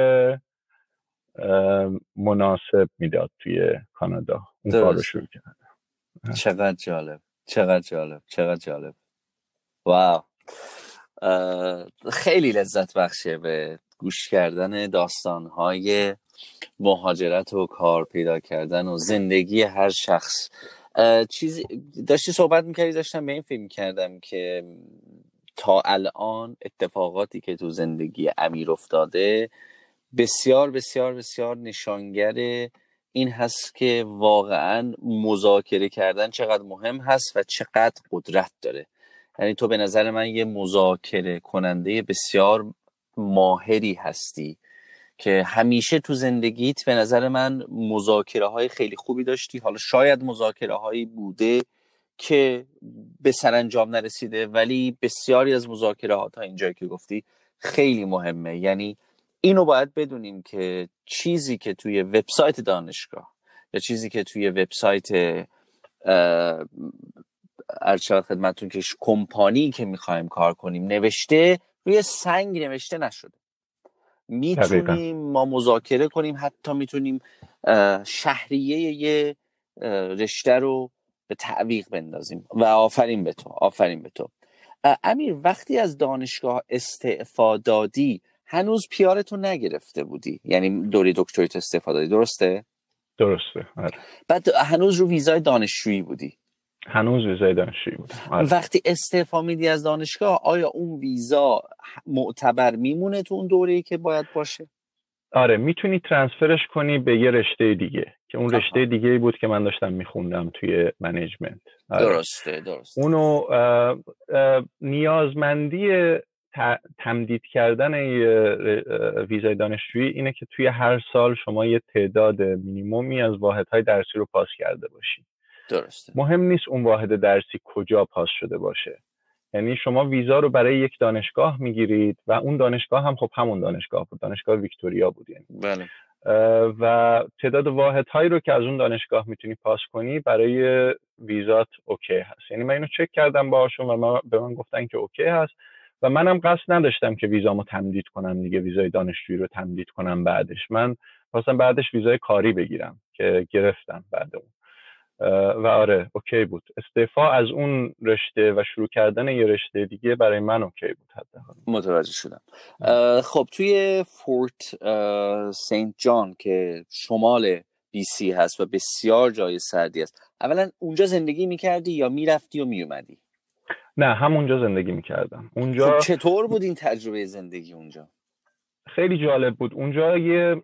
مناسب می‌داد توی کانادا. اون کار رو شروع کردم. چقدر جالب. چقدر جالب. چقدر جالب. واو. خیلی لذت بخشه به گوش کردن داستانهای مهاجرت و کار پیدا کردن و زندگی هر شخص. چیزی داشتی صحبت می‌کردی داشتم به این فکر می‌کردم که تا الان اتفاقاتی که تو زندگی امیر افتاده بسیار بسیار بسیار نشانگر این هست که واقعا مذاکره کردن چقدر مهم هست و چقدر قدرت داره. یعنی تو به نظر من یه مذاکره کننده بسیار ماهری هستی. که همیشه تو زندگیت به نظر من مذاکره های خیلی خوبی داشتی. حالا شاید مذاکره هایی بوده که به سرانجام نرسیده ولی بسیاری از مذاکره ها تا اینجایی که گفتی خیلی مهمه. یعنی اینو باید بدونیم که چیزی که توی وبسایت دانشگاه یا چیزی که توی وبسایت ارشاد خدمتون که کمپانی که می‌خوایم کار کنیم نوشته روی سنگ نوشته نشده. می‌تونیم ما مذاکره کنیم حتی می‌تونیم شهریه یه رشته رو به تعویق بندازیم. و آفرین به تو آفرین به تو. امیر وقتی از دانشگاه استعفا دادی هنوز پیارتو نگرفته بودی؟ یعنی دوری دکتریت استعفا دادی درسته؟ درسته آره. بعد هنوز رو ویزای دانشجویی بودی. هنوز ویزای دانشجویی بود آره. وقتی استعفا میدی از دانشگاه آیا اون ویزا معتبر میمونه تو اون دوره که باید باشه؟ آره می‌تونی ترانسفرش کنی به یه رشته دیگه که اون رشته دیگه بود که من داشتم میخوندم توی منیجمنت. آره. درسته درسته. اونو نیازمندی تمدید کردن ویزای دانشجویی اینه که توی هر سال شما یه تعداد مینیمومی از واحدهای درسی رو پاس کرده باشی. درسته. مهم نیست اون واحد درسی کجا پاس شده باشه. یعنی شما ویزا رو برای یک دانشگاه می‌گیرید و اون دانشگاه هم خب همون دانشگاه بود. دانشگاه ویکتوریا بود یعنی. بله. و تعداد واحد هایی رو که از اون دانشگاه می‌تونی پاس کنی برای ویزات OK هست. یعنی من اینو چک کردم باشون و ما به من گفتن که OK هست و منم قصد نداشتم که ویزامو تمدید کنم دیگه ویزای دانشجویی رو تمدید کنم بعدش. من خواستم بعدش ویزای کاری بگیرم که گرفتم بعد اون. و آره OK بود. استعفا از اون رشته و شروع کردن یه رشته دیگه برای من OK بود حتی متوجه شدم. خب توی فورت سنت جان که شمال بی سی هست و بسیار جای سردی است اولا اونجا زندگی می‌کردی یا می‌رفتی و میومدی نه همونجا زندگی می‌کردم. اونجا خب چطور بود این تجربه زندگی اونجا؟ خیلی جالب بود. اونجا یه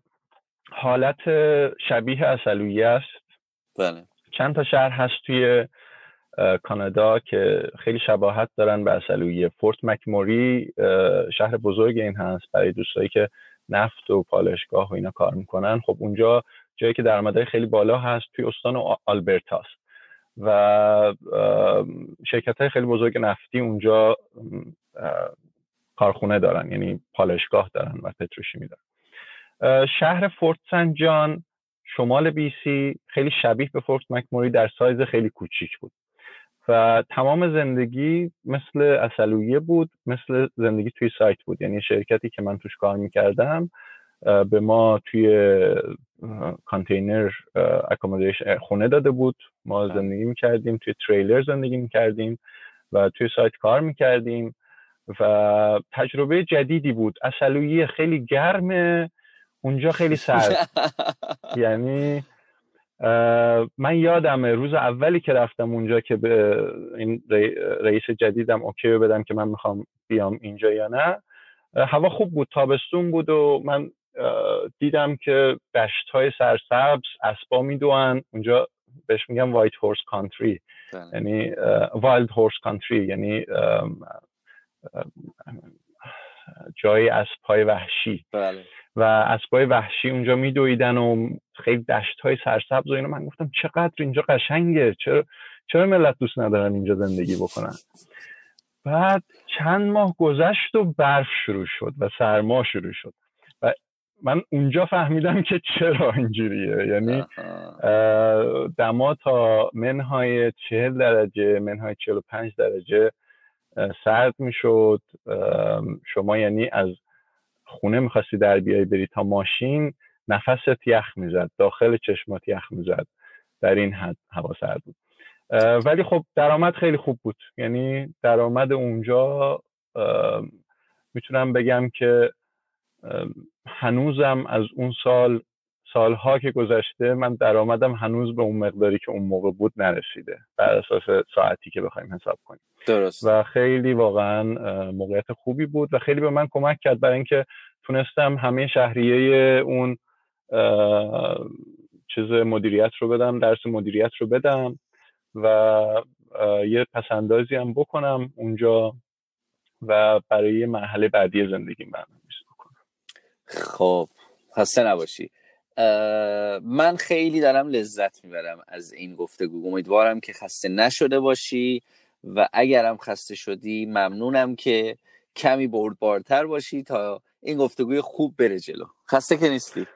حالت شبیه اصلویه است. بله. چند تا شهر هست توی کانادا که خیلی شباهت دارن به اصلویه فورت مکموری. شهر بزرگ این هست برای دوستایی که نفت و پالشگاه و اینا کار می‌کنن. خب اونجا جایی که درآمدهای خیلی بالا هست توی استان آلبرتاس و شرکت های خیلی بزرگ نفتی اونجا کارخونه دارن یعنی پالشگاه دارن و پتروشیمی دارن. شهر فورت سن جان شمال بی سی خیلی شبیه به فورت مکموری در سایز خیلی کوچیک بود. و تمام زندگی مثل اصلویه بود مثل زندگی توی سایت بود. یعنی شرکتی که من توش کار می‌کردم به ما توی کانتینر خونه داده بود. ما بله. زندگی می‌کردیم توی تریلر زندگی می‌کردیم و توی سایت کار می‌کردیم. و تجربه جدیدی بود. اصلویه خیلی گرمه. اونجا خیلی *laughs* سرد. یعنی من یادم روز اولی که رفتم اونجا که به این رئیس جدیدم OK بدم که من می‌خوام بیام اینجا یا نه. هوا خوب بود تابستون بود و من دیدم که دشت های سرسبز اسبا میدوئن اونجا بهش میگم White Horse Country یعنی Wild Horse Country یعنی جای اسبهای وحشی. بله. و اسبای وحشی اونجا میدویدن و خیلی دشت های سرسبز و اینو من گفتم چقدر اینجا قشنگه. چرا چرا ملت دوست ندارن اینجا زندگی بکنن؟ بعد چند ماه گذشت و برف شروع شد و سرما شروع شد. و من اونجا فهمیدم که چرا اینجوریه. یعنی دما تا منهای چهل درجه منهای چهل و پنج درجه سرد می‌شد. شما یعنی از خونه می‌خواستی در بیای بری تا ماشین نفست یخ می‌زد داخل چشمات یخ می‌زد. در این حد هوا سرد بود. ولی خب درآمد خیلی خوب بود. یعنی درآمد اونجا می‌تونم بگم که هنوزم از اون سال سالها که گذشته من درآمدم هنوز به اون مقداری که اون موقع بود نرسیده بر اساس ساعتی که بخوایم حساب کنیم. درست. و خیلی واقعا موقعیت خوبی بود و خیلی به من کمک کرد برای اینکه تونستم همه شهریه اون چیز مدیریت رو بدم درس مدیریت رو بدم و یه پسندازی هم بکنم اونجا و برای مرحله بعدی زندگی من بکنم. خب خسته نباشی. من خیلی دارم لذت می‌برم از این گفتگو. امیدوارم که خسته نشده باشی و اگرم خسته شدی ممنونم که کمی بردبارتر باشی تا این گفتگوی خوب بره جلو. خسته که نیستی؟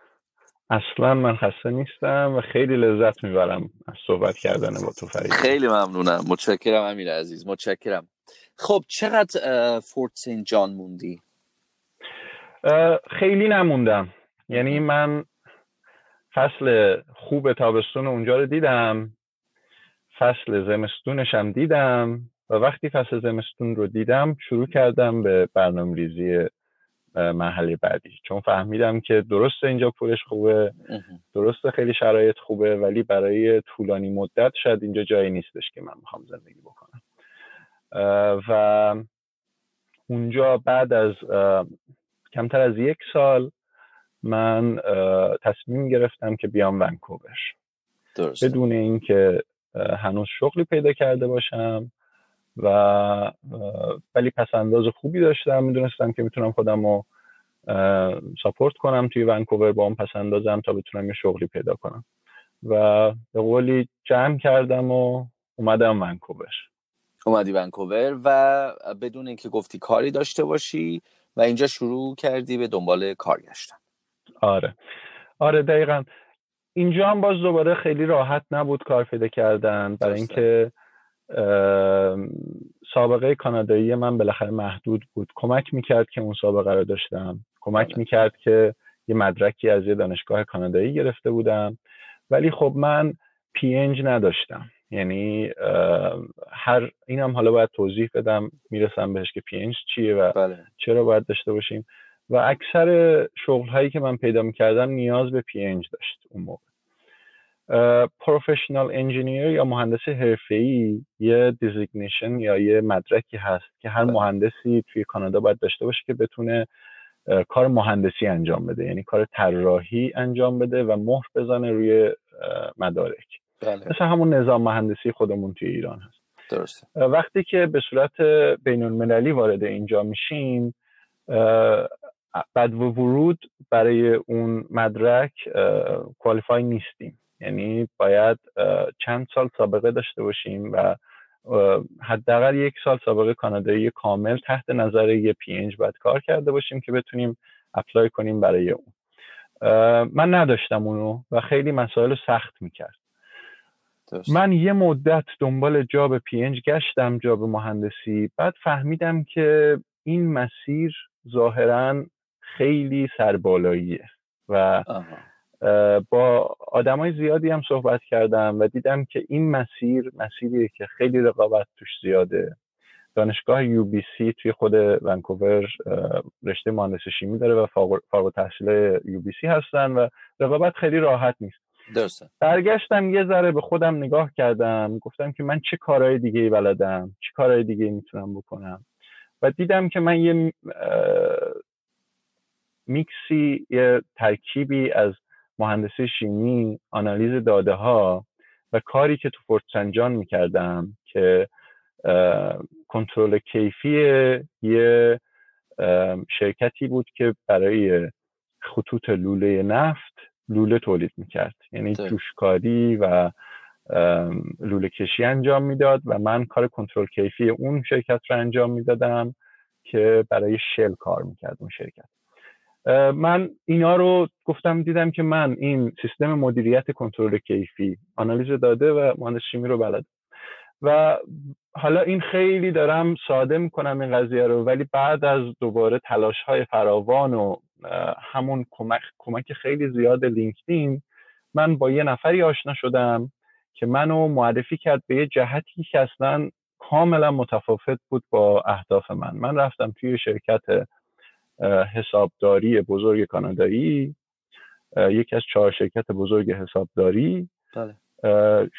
اصلا من خسته نیستم و خیلی لذت می‌برم از صحبت کردن با تو فرید. خیلی ممنونم. متشکرم امیر عزیز. متشکرم. خب چقدر فورت سین جان موندی؟ خیلی نموندم. یعنی من فصل خوب تابستون اونجا رو دیدم. فصل زمستونش هم دیدم و وقتی فصل زمستون رو دیدم شروع کردم به برنامه ریزی بعدی. چون فهمیدم که درست اینجا پولش خوبه درست خیلی شرایط خوبه ولی برای طولانی مدت شاید اینجا جایی نیستش که من می‌خوام زندگی بکنم. و اونجا بعد از کمتر از یک سال من تصمیم گرفتم که بیام ونکوور. بدون اینکه هنوز شغلی پیدا کرده باشم و ولی پس انداز خوبی داشتم. می‌دونستم که می‌تونم خودم رو ساپورت کنم توی ونکوور با اون پس اندازم تا بتونم یه شغلی پیدا کنم. و به قولی جمع کردم و اومدم ونکوور. اومدی ونکوور و بدون اینکه گفتی کاری داشته باشی و اینجا شروع کردی به دنبال کار گشتن آره. آره دقیقا. اینجا هم باز دوباره خیلی راحت نبود کار پیدا کردن. برای اینکه سابقه کانادایی من بالاخره محدود بود. کمک می‌کرد که اون سابقه رو داشتم. کمک بله. می‌کرد که یه مدرکی از یه دانشگاه کانادایی گرفته بودم. ولی خب من پی انج نداشتم. یعنی هر اینم حالا باید توضیح بدم. می‌رسم بهش که P.Eng چیه و بله. چرا باید داشته باشیم. و اکثر شغل هایی که من پیدا می‌کردم نیاز به P.Eng داشت اون موقع professional engineer یا مهندس حرفه‌ای یه designation یا یه مدرکی هست که هر بله. مهندسی توی کانادا باید داشته باشه که بتونه کار مهندسی انجام بده یعنی کار طراحی انجام بده و مهر بزنه روی مدارک بله. مثل همون نظام مهندسی خودمون توی ایران هست درسته. وقتی که به صورت بین المللی وارد اینجا میشیم بدو ورود برای اون مدرک qualify نیستیم. یعنی باید چند سال سابقه داشته باشیم و حداقل یک سال سابقه کانادایی کامل تحت نظر یه P.Eng باید کار کرده باشیم که بتونیم apply کنیم برای اون. من نداشتم اونو و خیلی مسائل سخت می‌کرد. من یه مدت دنبال job می‌گشتم job مهندسی. بعد فهمیدم که این مسیر ظاهرا خیلی سربالاییه. و با آدمای زیادی هم صحبت کردم و دیدم که این مسیر مسیریه که خیلی رقابت توش زیاده. دانشگاه UBC توی خود ونکوور رشته مهندس شیمی داره و فارغ تحصیل یو بی سی هستن و رقابت خیلی راحت نیست. درسته. برگشتم یه ذره به خودم نگاه کردم. گفتم که من چه کارهای دیگه بلدم؟ چه کارهای دیگه می‌تونم بکنم؟ و دیدم که من یه میکسی یه ترکیبی از مهندسی شیمی آنالیز داده ها و کاری که تو فورت سنجان می‌کردم که کنترل کیفی یه شرکتی بود که برای خطوط لوله نفت لوله تولید می‌کرد. یعنی جوشکاری و لوله کشی انجام می‌داد و من کار کنترل کیفی اون شرکت رو انجام می‌دادم که برای شل کار می‌کرد اون شرکت. من اینا رو گفتم دیدم که من این سیستم مدیریت کنترل کیفی آنالیز داده و مهندس شیمی رو بلد. و حالا این خیلی دارم ساده می‌کنم این قضیه رو ولی بعد از دوباره تلاش های فراوان و همون کمک, کمک خیلی زیاد لینکدین من با یه نفری آشنا شدم که منو معرفی کرد به یه جهتی که اصلا کاملا متفاوت بود با اهداف من. من رفتم توی شرکت حسابداری بزرگ کانادایی یکی از چهار شرکت بزرگ حسابداری. بله.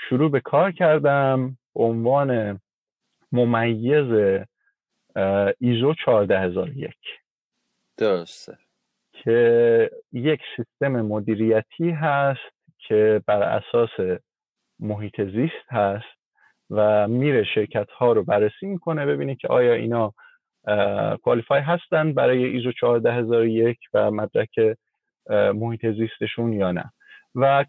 شروع به کار کردم عنوان ممیز ایزو 14001 درسته. که یک سیستم مدیریتی هست که بر اساس محیط زیست هست و میره شرکت ها رو بررسی می‌کنه ببینی که آیا اینا کوالیفای هستن برای ایزو 14001 و مدرک محیط زیستشون یا نه. و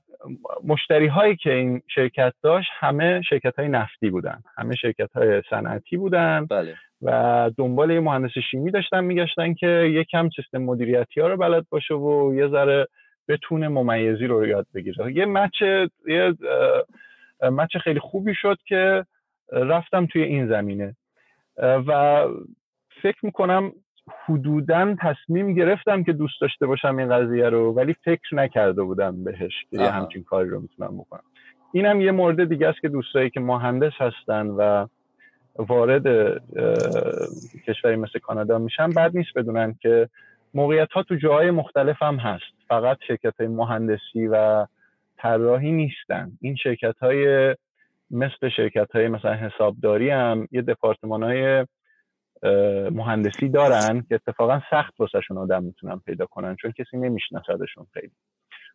مشتری هایی که این شرکت داشت همه شرکت های نفتی بودن. همه شرکت های صنعتی بودن بله. و دنبال یه مهندس شیمی داشتن میگشتن که یکم سیستم مدیریتی ها رو بلد باشه و یه ذره بتونه ممیزی رو یاد بگیره. یه مچ یه مچ خیلی خوبی شد که رفتم توی این زمینه. و فکر می‌کنم حدودا تصمیم گرفتم که دوست داشته باشم این قضیه رو ولی فکر نکرده بودم بهش که یه همچین کاری رو می‌تونم بکنم. اینم یه مورد دیگه است که دوستایی که مهندس هستن و وارد کشوری مثل کانادا میشن بعد نیست بدونن که موقعیت ها تو جاهای مختلف هم هست. فقط شرکت های مهندسی و طراحی نیستن. این شرکت های مثل شرکت های مثلا حسابداری هم یه دپارتمان های مهندسی دارن که اتفاقا سخت واسهشون آدم می‌تونن پیدا کنن چون کسی نمیشناسدشون خیلی.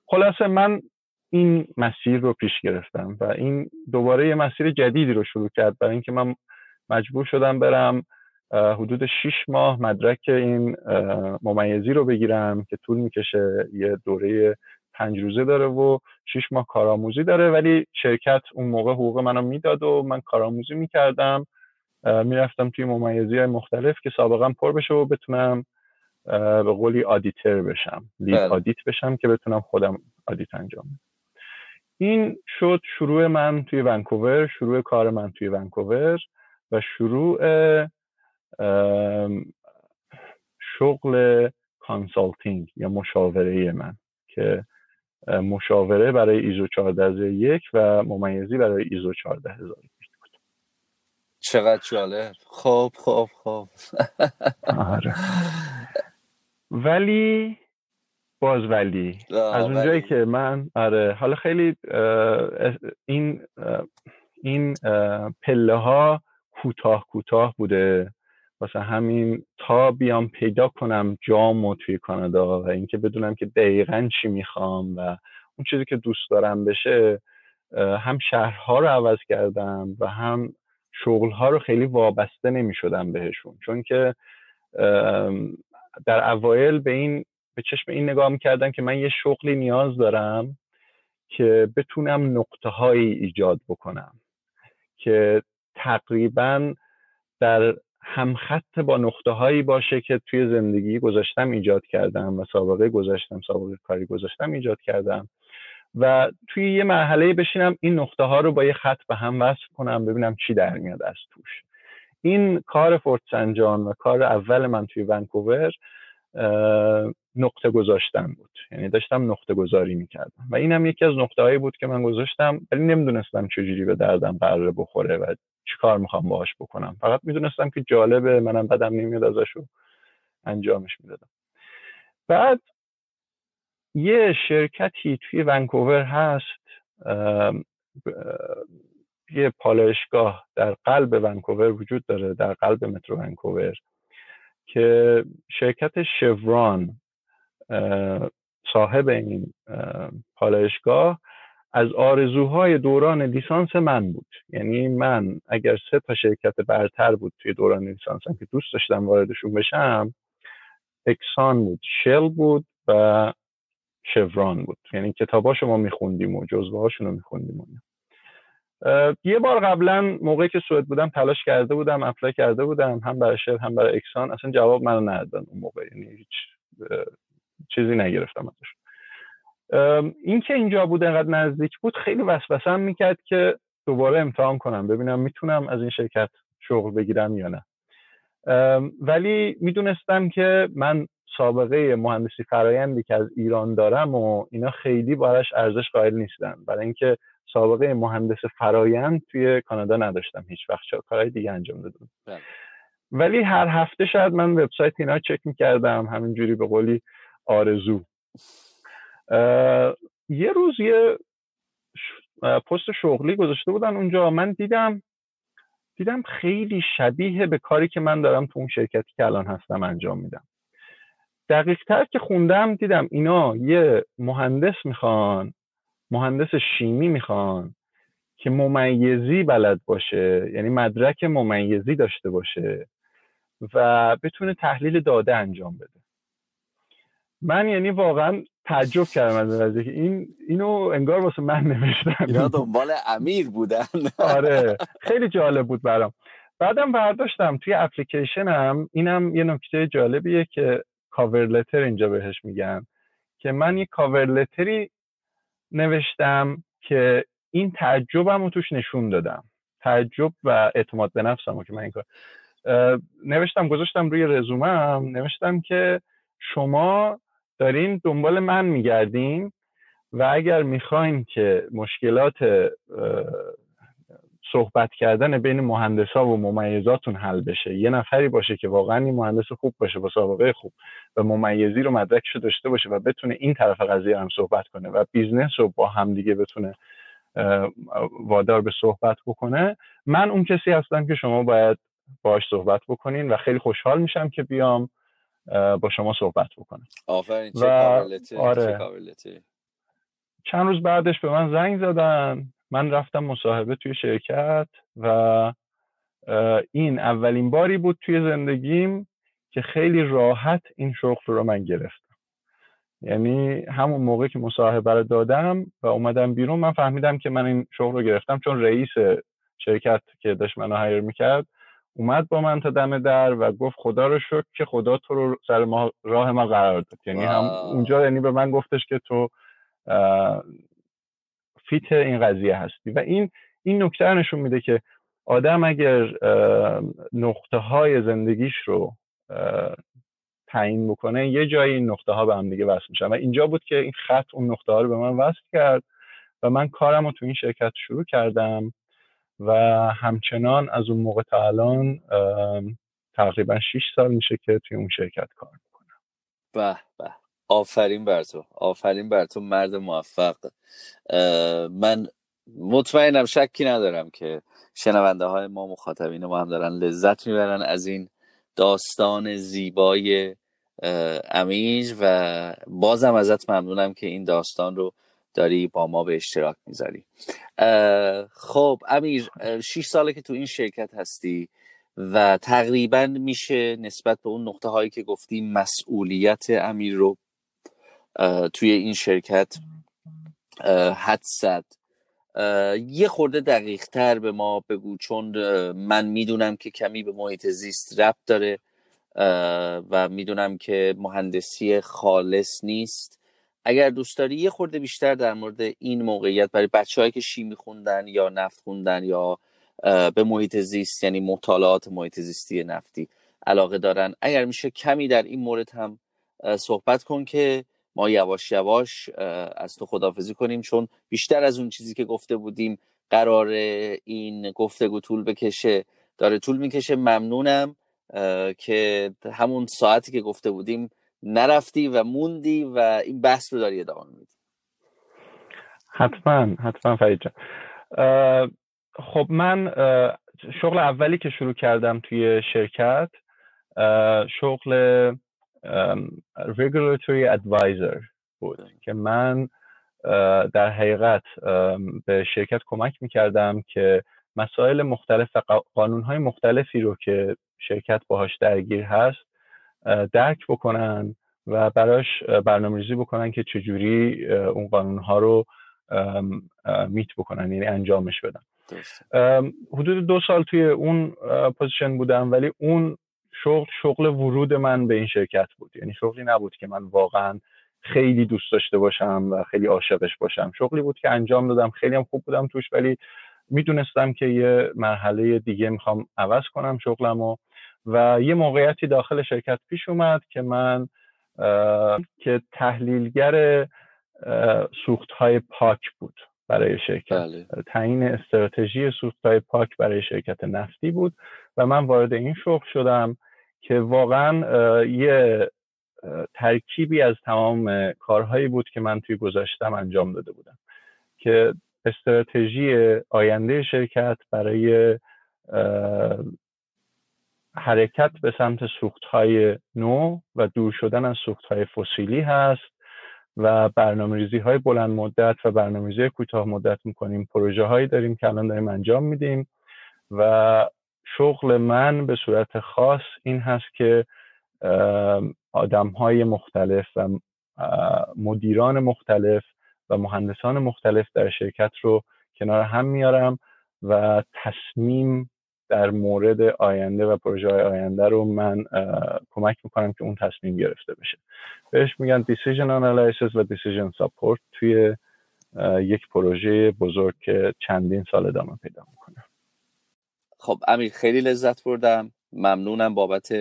خلاصه من این مسیر رو پیش گرفتم و این دوباره یه مسیر جدیدی رو شروع کرد برای اینکه من مجبور شدم برم حدود 6 ماه مدرک این ممیزی رو بگیرم که طول می‌کشه یه دوره پنج روزه داره و 6 ماه کارآموزی داره ولی شرکت اون موقع حقوق منو می‌داد و من کارآموزی می‌کردم. می‌رفتم توی ممیزی های مختلف که سابقا پر بشه و بتونم به قولی آدیتر بشم لید بله. آدیت بشم که بتونم خودم آدیت انجام این شد شروع من توی ونکوور شروع کار من توی ونکوور و شروع شغل consulting یا مشاوره من که مشاوره برای ایزو 14001 و ممیزی برای ایزو 14000 چقدر جالب. خب خب خب. آره. *laughs* ولی باز ولی از اونجایی که من آره. حالا خیلی این این پله ها کوتاه کوتاه بوده. واسه همین تا بیام پیدا کنم جامو توی کانادا و اینکه بدونم که دقیقا چی می‌خوام و اون چیزی که دوست دارم بشه هم شهرها رو عوض کردم و هم شغل ها رو خیلی وابسته نمی شدم بهشون چون که در اوایل به این به چشم این نگاه می‌کردم که من یه شغلی نیاز دارم که بتونم نقطه هایی ایجاد بکنم که تقریبا در همخط با نقطه هایی باشه که توی زندگی گذاشتم ایجاد کردم و سابقه گذاشتم سابقه کاری گذاشتم ایجاد کردم. و توی یه مرحله بشینم این نقطه ها رو با یه خط به هم وصل کنم ببینم چی در میاد از توش. این کار فورت سنجان و کار اول من توی ونکوور نقطه گذاشتن بود. یعنی داشتم نقطه گذاری می‌کردم. و اینم یکی از نقطه هایی بود که من گذاشتم ولی نمی‌دونستم چجوری به دردم قراره بخوره و چی کار می‌خوام باهاش بکنم. فقط می‌دونستم که جالبه منم بدم نمیاد ازش انجامش می‌دادم. بعد یه شرکتی توی ونکوور هست یه پالایشگاه در قلب ونکوور وجود داره در قلب مترو ونکوور که شرکت شوران صاحب این پالایشگاه از آرزوهای دوران لیسانس من بود. یعنی من اگر سه تا شرکت برتر بود توی دوران لیسانسم که دوست داشتم واردشون بشم اکسان بود شل بود و شوران بود. یعنی کتاباشو ما میخوندیم و جزوه هاشون رو میخوندیم یه بار قبلا موقعی که سوئد بودم تلاش کرده بودم اپلای کرده بودم هم برای شل هم برای اکسان. اصلا جواب منو ندادن اون موقع یعنی هیچ چیزی نگرفتم ازش. این که اینجا بود انقدر نزدیک بود خیلی وسوسم می‌کرد که دوباره امتحان کنم ببینم می‌تونم از این شرکت شغل بگیرم یا نه. ولی می‌دونستم که من سابقه مهندسی فرایندی که از ایران دارم و اینا خیلی براش ارزش قائل نیستن. برای اینکه سابقه مهندس فرایند توی کانادا نداشتم. هیچ وقت کارهای دیگه انجام دادم. بله. ولی هر هفته شاید من وبسایت اینا چک می‌کردم. همینجوری به قولی آرزو. یه روز یه پست شغلی گذاشته بودن اونجا. من دیدم دیدم خیلی شبیه به کاری که من دارم تو اون شرکتی که الان هستم انجام میدم. دقیق تر که خوندم دیدم اینا یه مهندس می‌خوان مهندس شیمی می‌خوان که ممیزی بلد باشه یعنی مدرک ممیزی داشته باشه و بتونه تحلیل داده انجام بده. من یعنی واقعا تعجب کردم از این که این اینو انگار واسه من نوشتم اینا دنبال امیر بودن. آره *laughs* خیلی جالب بود برام. بعدم برداشتم توی اپلیکیشنم اینم یه نکته جالبیه که کاور لتر اینجا بهش میگن که من یه کاور لتری نوشتم که این تعجبم رو توش نشون دادم. تعجب و اعتماد به نفسم که من این کار نوشتم گذاشتم روی رزومم نوشتم که شما دارین دنبال من میگردین و اگر می‌خواین که مشکلات صحبت کردن بین مهندسا و ممیزاتون حل بشه. یه نفری باشه که واقعا این مهندس خوب باشه با سابقه خوب و ممیزی رو مدرکش داشته باشه و بتونه این طرف قضیه هم صحبت کنه و business رو با همدیگه بتونه وادار به صحبت بکنه. من اون کسی هستم که شما باید باش صحبت بکنین و خیلی خوشحال میشم که بیام با شما صحبت بکنم. آفرین چه آره. چند روز بعدش به من زنگ زدن. من رفتم مصاحبه توی شرکت و این اولین باری بود توی زندگیم که خیلی راحت این شغل رو من گرفتم. یعنی همون موقع که مصاحبه رو دادم و اومدم بیرون من فهمیدم که من این شغل رو گرفتم چون رئیس شرکت که داشت منو هایر می‌کرد اومد با من تا دم در و گفت خدا رو شکر که خدا تو رو سر ما راه ما قرار داد. یعنی هم اونجا یعنی به من گفتش که تو فیت این قضیه هستی. و این این نکته نشون میده که آدم اگر نقطه های زندگیش رو تعیین بکنه یه جایی این نقطه ها به هم دیگه وصل میشن. و اینجا بود که این خط اون نقطه ها رو به من وصل کرد و من کارم رو تو این شرکت شروع کردم و همچنان از اون موقع تا الان تقریبا 6 سال میشه که توی اون شرکت کار می‌کنم. به به. آفرین بر تو. آفرین بر تو مرد موفق. من مطمئنم شکی ندارم که شنونده های ما مخاطبین ما هم دارن لذت می‌برن از این داستان زیبای امیج و بازم ازت ممنونم که این داستان رو داری با ما به اشتراک می‌ذاری. خب امیر شیش ساله که تو این شرکت هستی و تقریبا میشه نسبت به اون نقطه هایی که گفتی مسئولیت امیر رو توی این شرکت حد یه خورده دقیق تر به ما بگو چون من می‌دونم که کمی به محیط زیست ربط داره و می‌دونم که مهندسی خالص نیست. اگر دوست داری یه خورده بیشتر در مورد این موقعیت برای بچه که شیمی خوندن یا نفت خوندن یا به محیط زیست یعنی مطالعات محیط زیستی نفتی علاقه دارن اگر میشه کمی در این مورد هم صحبت کن که ما یواش یواش از تو خدافزی کنیم چون بیشتر از اون چیزی که گفته بودیم قرار این گفتگو طول بکشه. داره طول می‌کشه. ممنونم که همون ساعتی که گفته بودیم نرفتی و موندی و این بحث رو داری ادامه میدی. حتما حتما فرید خب من شغل اولی که شروع کردم توی شرکت شغل regulatory advisor بود که من در حقیقت به شرکت کمک می‌کردم که مسائل مختلف و قانونهای مختلفی رو که شرکت باهاش درگیر هست درک بکنن و براش برنامه ریزی بکنن که چجوری اون قانونها رو میت بکنن یعنی انجامش بدن. حدود دو سال توی اون پوزیشن بودم ولی اون شغل شغل ورود من به این شرکت بود. یعنی شغلی نبود که من واقعا خیلی دوست داشته باشم و خیلی عاشقش باشم. شغلی بود که انجام دادم. خیلی هم خوب بودم توش ولی می‌دونستم که یه مرحله دیگه می‌خوام عوض کنم شغلم و یه موقعیتی داخل شرکت پیش اومد که من که تحلیلگر سوخت های پاک بود برای شرکت. بله. تعیین استراتژی سوخت های پاک برای شرکت نفتی بود و من وارد این شغل شدم. که واقعا یه ترکیبی از تمام کارهایی بود که من توی گذاشتم انجام داده بودم. که استراتژی آینده شرکت برای حرکت به سمت های نو و دور شدن از های فسیلی هست و برنامه ریزی های بلند مدت و برنامه ریزی کوتاه مدت می‌کنیم. پروژه هایی داریم که الان داریم انجام میدیم و شغل من به صورت خاص این هست که آدم های مختلف و مدیران مختلف و مهندسان مختلف در شرکت رو کنار هم میارم و تصمیم در مورد آینده و پروژه های آینده رو من کمک می‌کنم که اون تصمیم گرفته بشه. بهش میگن decision analysis و decision support توی یک پروژه بزرگ که چندین سال ادامه پیدا می‌کنه. خب امیر خیلی لذت بردم. ممنونم بابت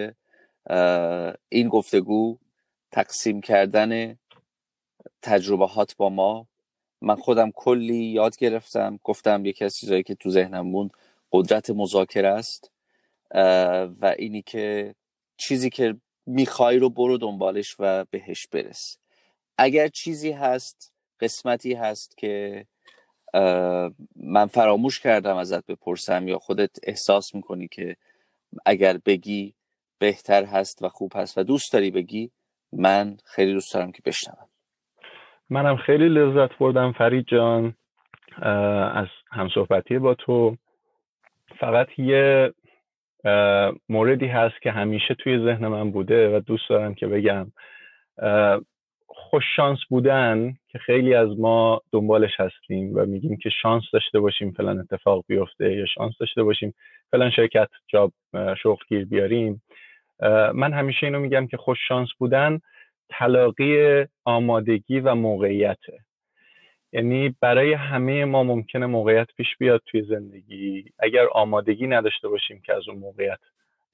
این گفتگو. تقسیم کردن تجربهات با ما. من خودم کلی یاد گرفتم. گفتم یکی از چیزهایی که تو ذهنم موند قدرت مذاکره است. و اینی که چیزی که می‌خوای رو برو دنبالش و بهش برس. اگر چیزی هست قسمتی هست که من فراموش کردم ازت بپرسم یا خودت احساس می‌کنی که اگر بگی بهتر هست و خوب هست و دوست داری بگی من خیلی دوست دارم که بشنوم. منم خیلی لذت بردم فرید جان از همصحبتی با تو. فقط یه موردی هست که همیشه توی ذهن من بوده و دوست دارم که بگم. خوش شانس بودن که خیلی از ما دنبالش هستیم و میگیم که شانس داشته باشیم فلان اتفاق بیفته یا شانس داشته باشیم فلان شرکت جاب شغل گیر بیاریم. من همیشه اینو میگم که خوش شانس بودن تلاقی آمادگی و موقعیته. یعنی برای همه ما ممکنه موقعیت پیش بیاد توی زندگی. اگر آمادگی نداشته باشیم که از اون موقعیت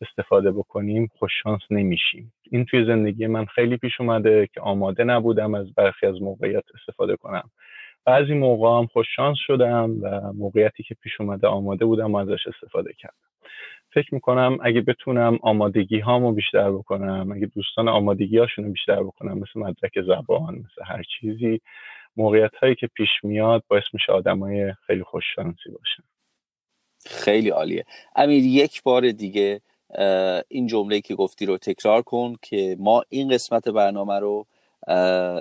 استفاده بکنیم خوششانس نمیشیم. این توی زندگی من خیلی پیش اومده که آماده نبودم از برخی از موقعیت استفاده کنم. بعضی موقع هم خوششانس شدم و موقعیتی که پیش اومده آماده بودم و ازش استفاده کردم. فکر می‌کنم اگه بتونم آمادگی هامو بیشتر بکنم اگه دوستان آمادگی هاشونو بیشتر بکنم مثل مدرک زبان مثل هر چیزی موقعیت هایی که پیش میاد باعث میشه های خیلی خوششانسی باشن. خیلی عالیه. امیر یک بار دیگه این جمله که گفتی رو تکرار کن که ما این قسمت برنامه رو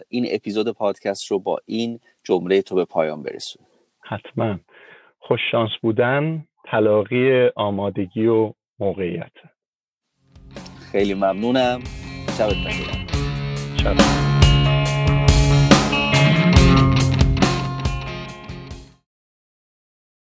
این اپیزود پادکست رو با این جمله تو به پایان برسون حتما. خوششانس بودن تلاقی آمادگی و موقعیت. خیلی ممنونم. شبت بخیر. شبت